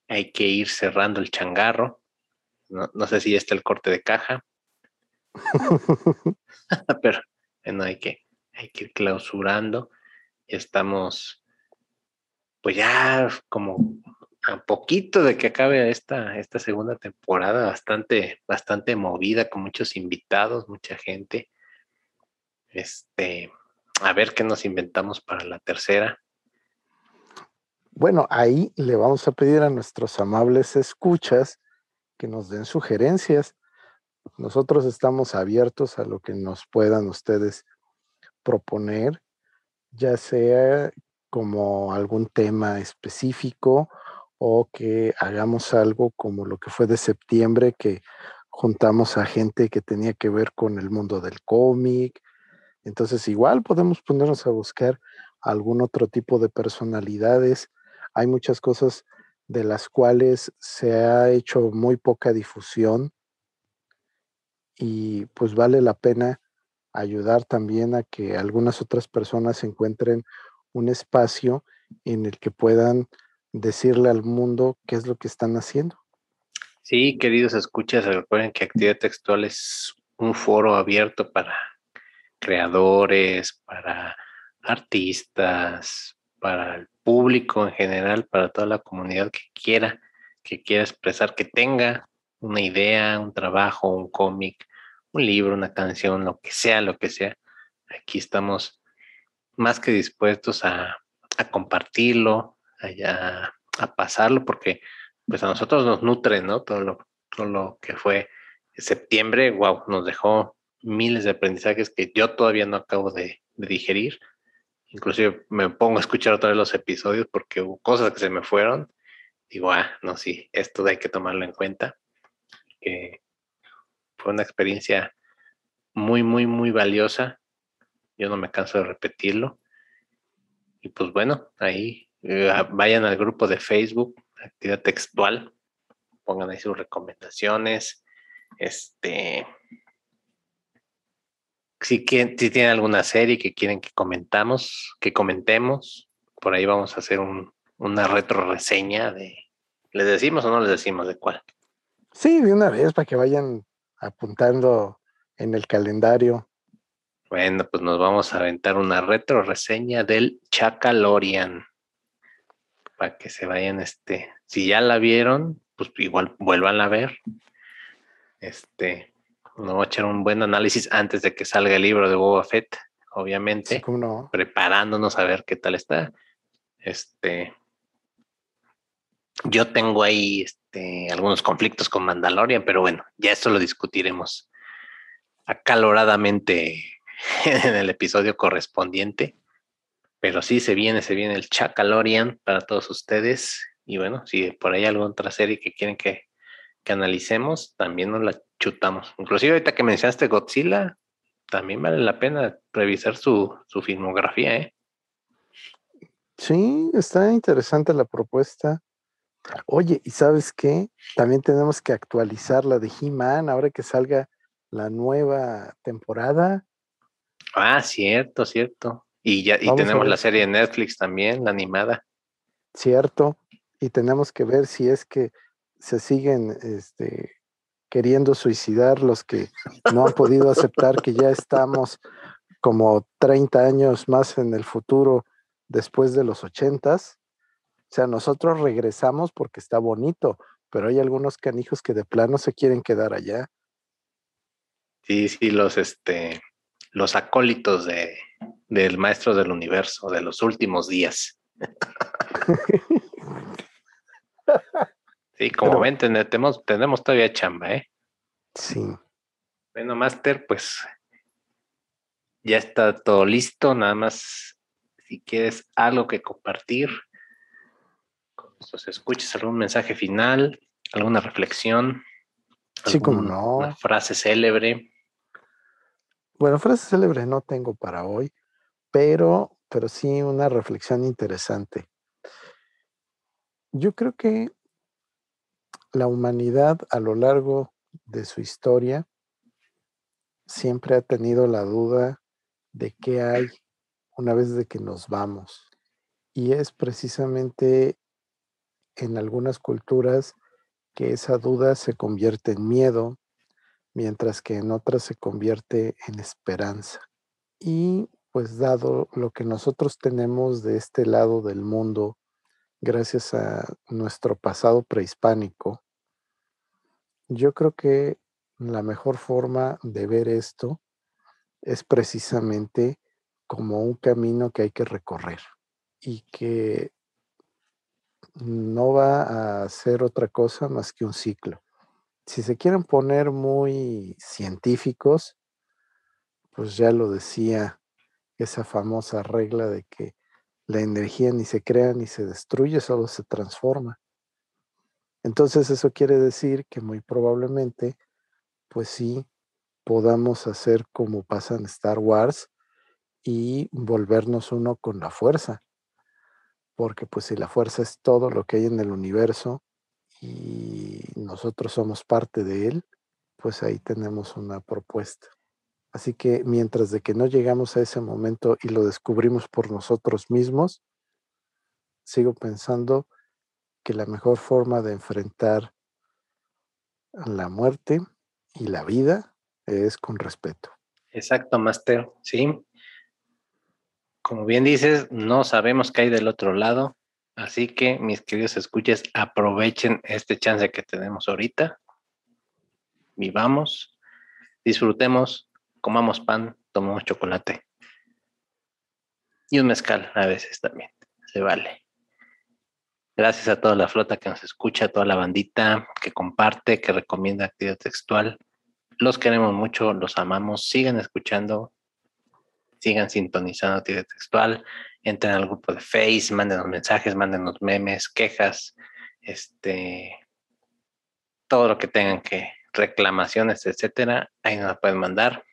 hay que ir cerrando el changarro. No, no sé si ya está el corte de caja. *laughs* *laughs* pero bueno, hay que, hay que ir clausurando. Estamos, pues ya como a poquito de que acabe esta, esta segunda temporada, bastante, bastante movida, con muchos invitados, mucha gente. Este, a ver qué nos inventamos para la tercera. Bueno, ahí le vamos a pedir a nuestros amables escuchas que nos den sugerencias. Nosotros estamos abiertos a lo que nos puedan ustedes proponer, ya sea como algún tema específico o que hagamos algo como lo que fue de septiembre, que juntamos a gente que tenía que ver con el mundo del cómic. Entonces igual podemos ponernos a buscar algún otro tipo de personalidades. Hay muchas cosas de las cuales se ha hecho muy poca difusión y pues vale la pena ayudar también a que algunas otras personas encuentren un espacio en el que puedan decirle al mundo qué es lo que están haciendo. Sí, queridos escuchas, recuerden que Actividad Textual es un foro abierto para creadores, para artistas, para el público en general, para toda la comunidad que quiera, que quiera expresar, que tenga una idea, un trabajo, un cómic, un libro, una canción, lo que sea, lo que sea. Aquí estamos más que dispuestos a, a compartirlo, allá a pasarlo, porque pues a nosotros nos nutre, ¿no? Todo lo, todo lo que fue septiembre, wow, nos dejó miles de aprendizajes que yo todavía no acabo de, digerir. Inclusive me pongo a escuchar otra vez los episodios porque hubo cosas que se me fueron. Digo, ah, no, sí, esto hay que tomarlo en cuenta. Que fue una experiencia muy, muy, muy valiosa. Yo no me canso de repetirlo. Y pues bueno, ahí eh, vayan al grupo de Facebook, actividad textual, pongan ahí sus recomendaciones. Este, si, si tienen alguna serie que quieren que comentamos, que comentemos, por ahí vamos a hacer una retro reseña de, ¿les decimos o no les decimos de cuál? Sí, de una vez para que vayan apuntando en el calendario. Bueno, pues nos vamos a aventar una retro reseña del Chacalorian para que se vayan, este, si ya la vieron, pues igual vuelvan a ver. Este, no a echar un buen análisis antes de que salga el libro de Boba Fett, obviamente. Preparándonos a ver qué tal está. Este, yo tengo ahí este, algunos conflictos con Mandalorian, pero bueno, ya esto lo discutiremos acaloradamente *laughs* en el episodio correspondiente. Pero sí, se viene, se viene el Chacalorian para todos ustedes. Y bueno, si por ahí hay alguna otra serie que quieren que, analicemos, también nos la chutamos. Inclusive ahorita que mencionaste Godzilla, también vale la pena revisar su, su filmografía, ¿eh? Sí, está interesante la propuesta. Oye, ¿y sabes qué? También tenemos que actualizar la de He-Man ahora que salga la nueva temporada. Ah, cierto, cierto. Y ya y tenemos la serie de Netflix también, la animada. Cierto. Y tenemos que ver si es que se siguen este, queriendo suicidar los que no han podido aceptar que ya estamos como 30 años más en el futuro después de los ochentas. O sea, nosotros regresamos porque está bonito, pero hay algunos canijos que de plano se quieren quedar allá. Sí, sí, los, este, los acólitos de, del maestro del universo, de los últimos días. *laughs* sí, como ven, tenemos, tenemos todavía chamba, ¿eh? Sí. Bueno, Master, pues ya está todo listo, nada más si quieres algo que compartir con nuestros escuches, algún mensaje final, alguna reflexión. Sí, como no. Una frase célebre. Bueno, frase célebre no tengo para hoy, pero, pero sí una reflexión interesante. Yo creo que la humanidad a lo largo de su historia siempre ha tenido la duda de qué hay una vez de que nos vamos. Y es precisamente en algunas culturas que esa duda se convierte en miedo, mientras que en otras se convierte en esperanza. Y pues dado lo que nosotros tenemos de este lado del mundo, gracias a nuestro pasado prehispánico, yo creo que la mejor forma de ver esto es precisamente como un camino que hay que recorrer y que no va a ser otra cosa más que un ciclo. Si se quieren poner muy científicos, pues ya lo decía esa famosa regla de que la energía ni se crea ni se destruye, solo se transforma. Entonces eso quiere decir que muy probablemente, pues sí, podamos hacer como pasa en Star Wars y volvernos uno con la fuerza porque pues si la fuerza es todo lo que hay en el universo y nosotros somos parte de él, pues ahí tenemos una propuesta. Así que mientras de que no llegamos a ese momento y lo descubrimos por nosotros mismos, sigo pensando que la mejor forma de enfrentar la muerte y la vida es con respeto. Exacto, Master. Sí, como bien dices, no sabemos qué hay del otro lado. Así que, mis queridos escuches, aprovechen este chance que tenemos ahorita. Vivamos, disfrutemos, comamos pan, tomemos chocolate. Y un mezcal a veces también. Se vale. Gracias a toda la flota que nos escucha, a toda la bandita que comparte, que recomienda actividad textual. Los queremos mucho, los amamos. Sigan escuchando sigan sintonizando Tire Textual, entren al grupo de Face, mándenos mensajes, mándenos memes, quejas, este, todo lo que tengan que, reclamaciones, etcétera, ahí nos pueden mandar.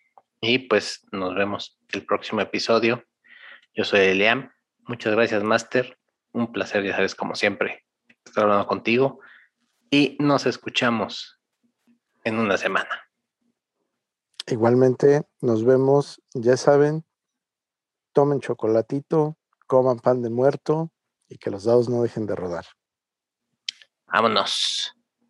Y pues nos vemos el próximo episodio. Yo soy Eliam. Muchas gracias, Master. Un placer, ya sabes, como siempre, estar hablando contigo. Y nos escuchamos en una semana. Igualmente, nos vemos, ya saben, tomen chocolatito, coman pan de muerto y que los dados no dejen de rodar. Vámonos.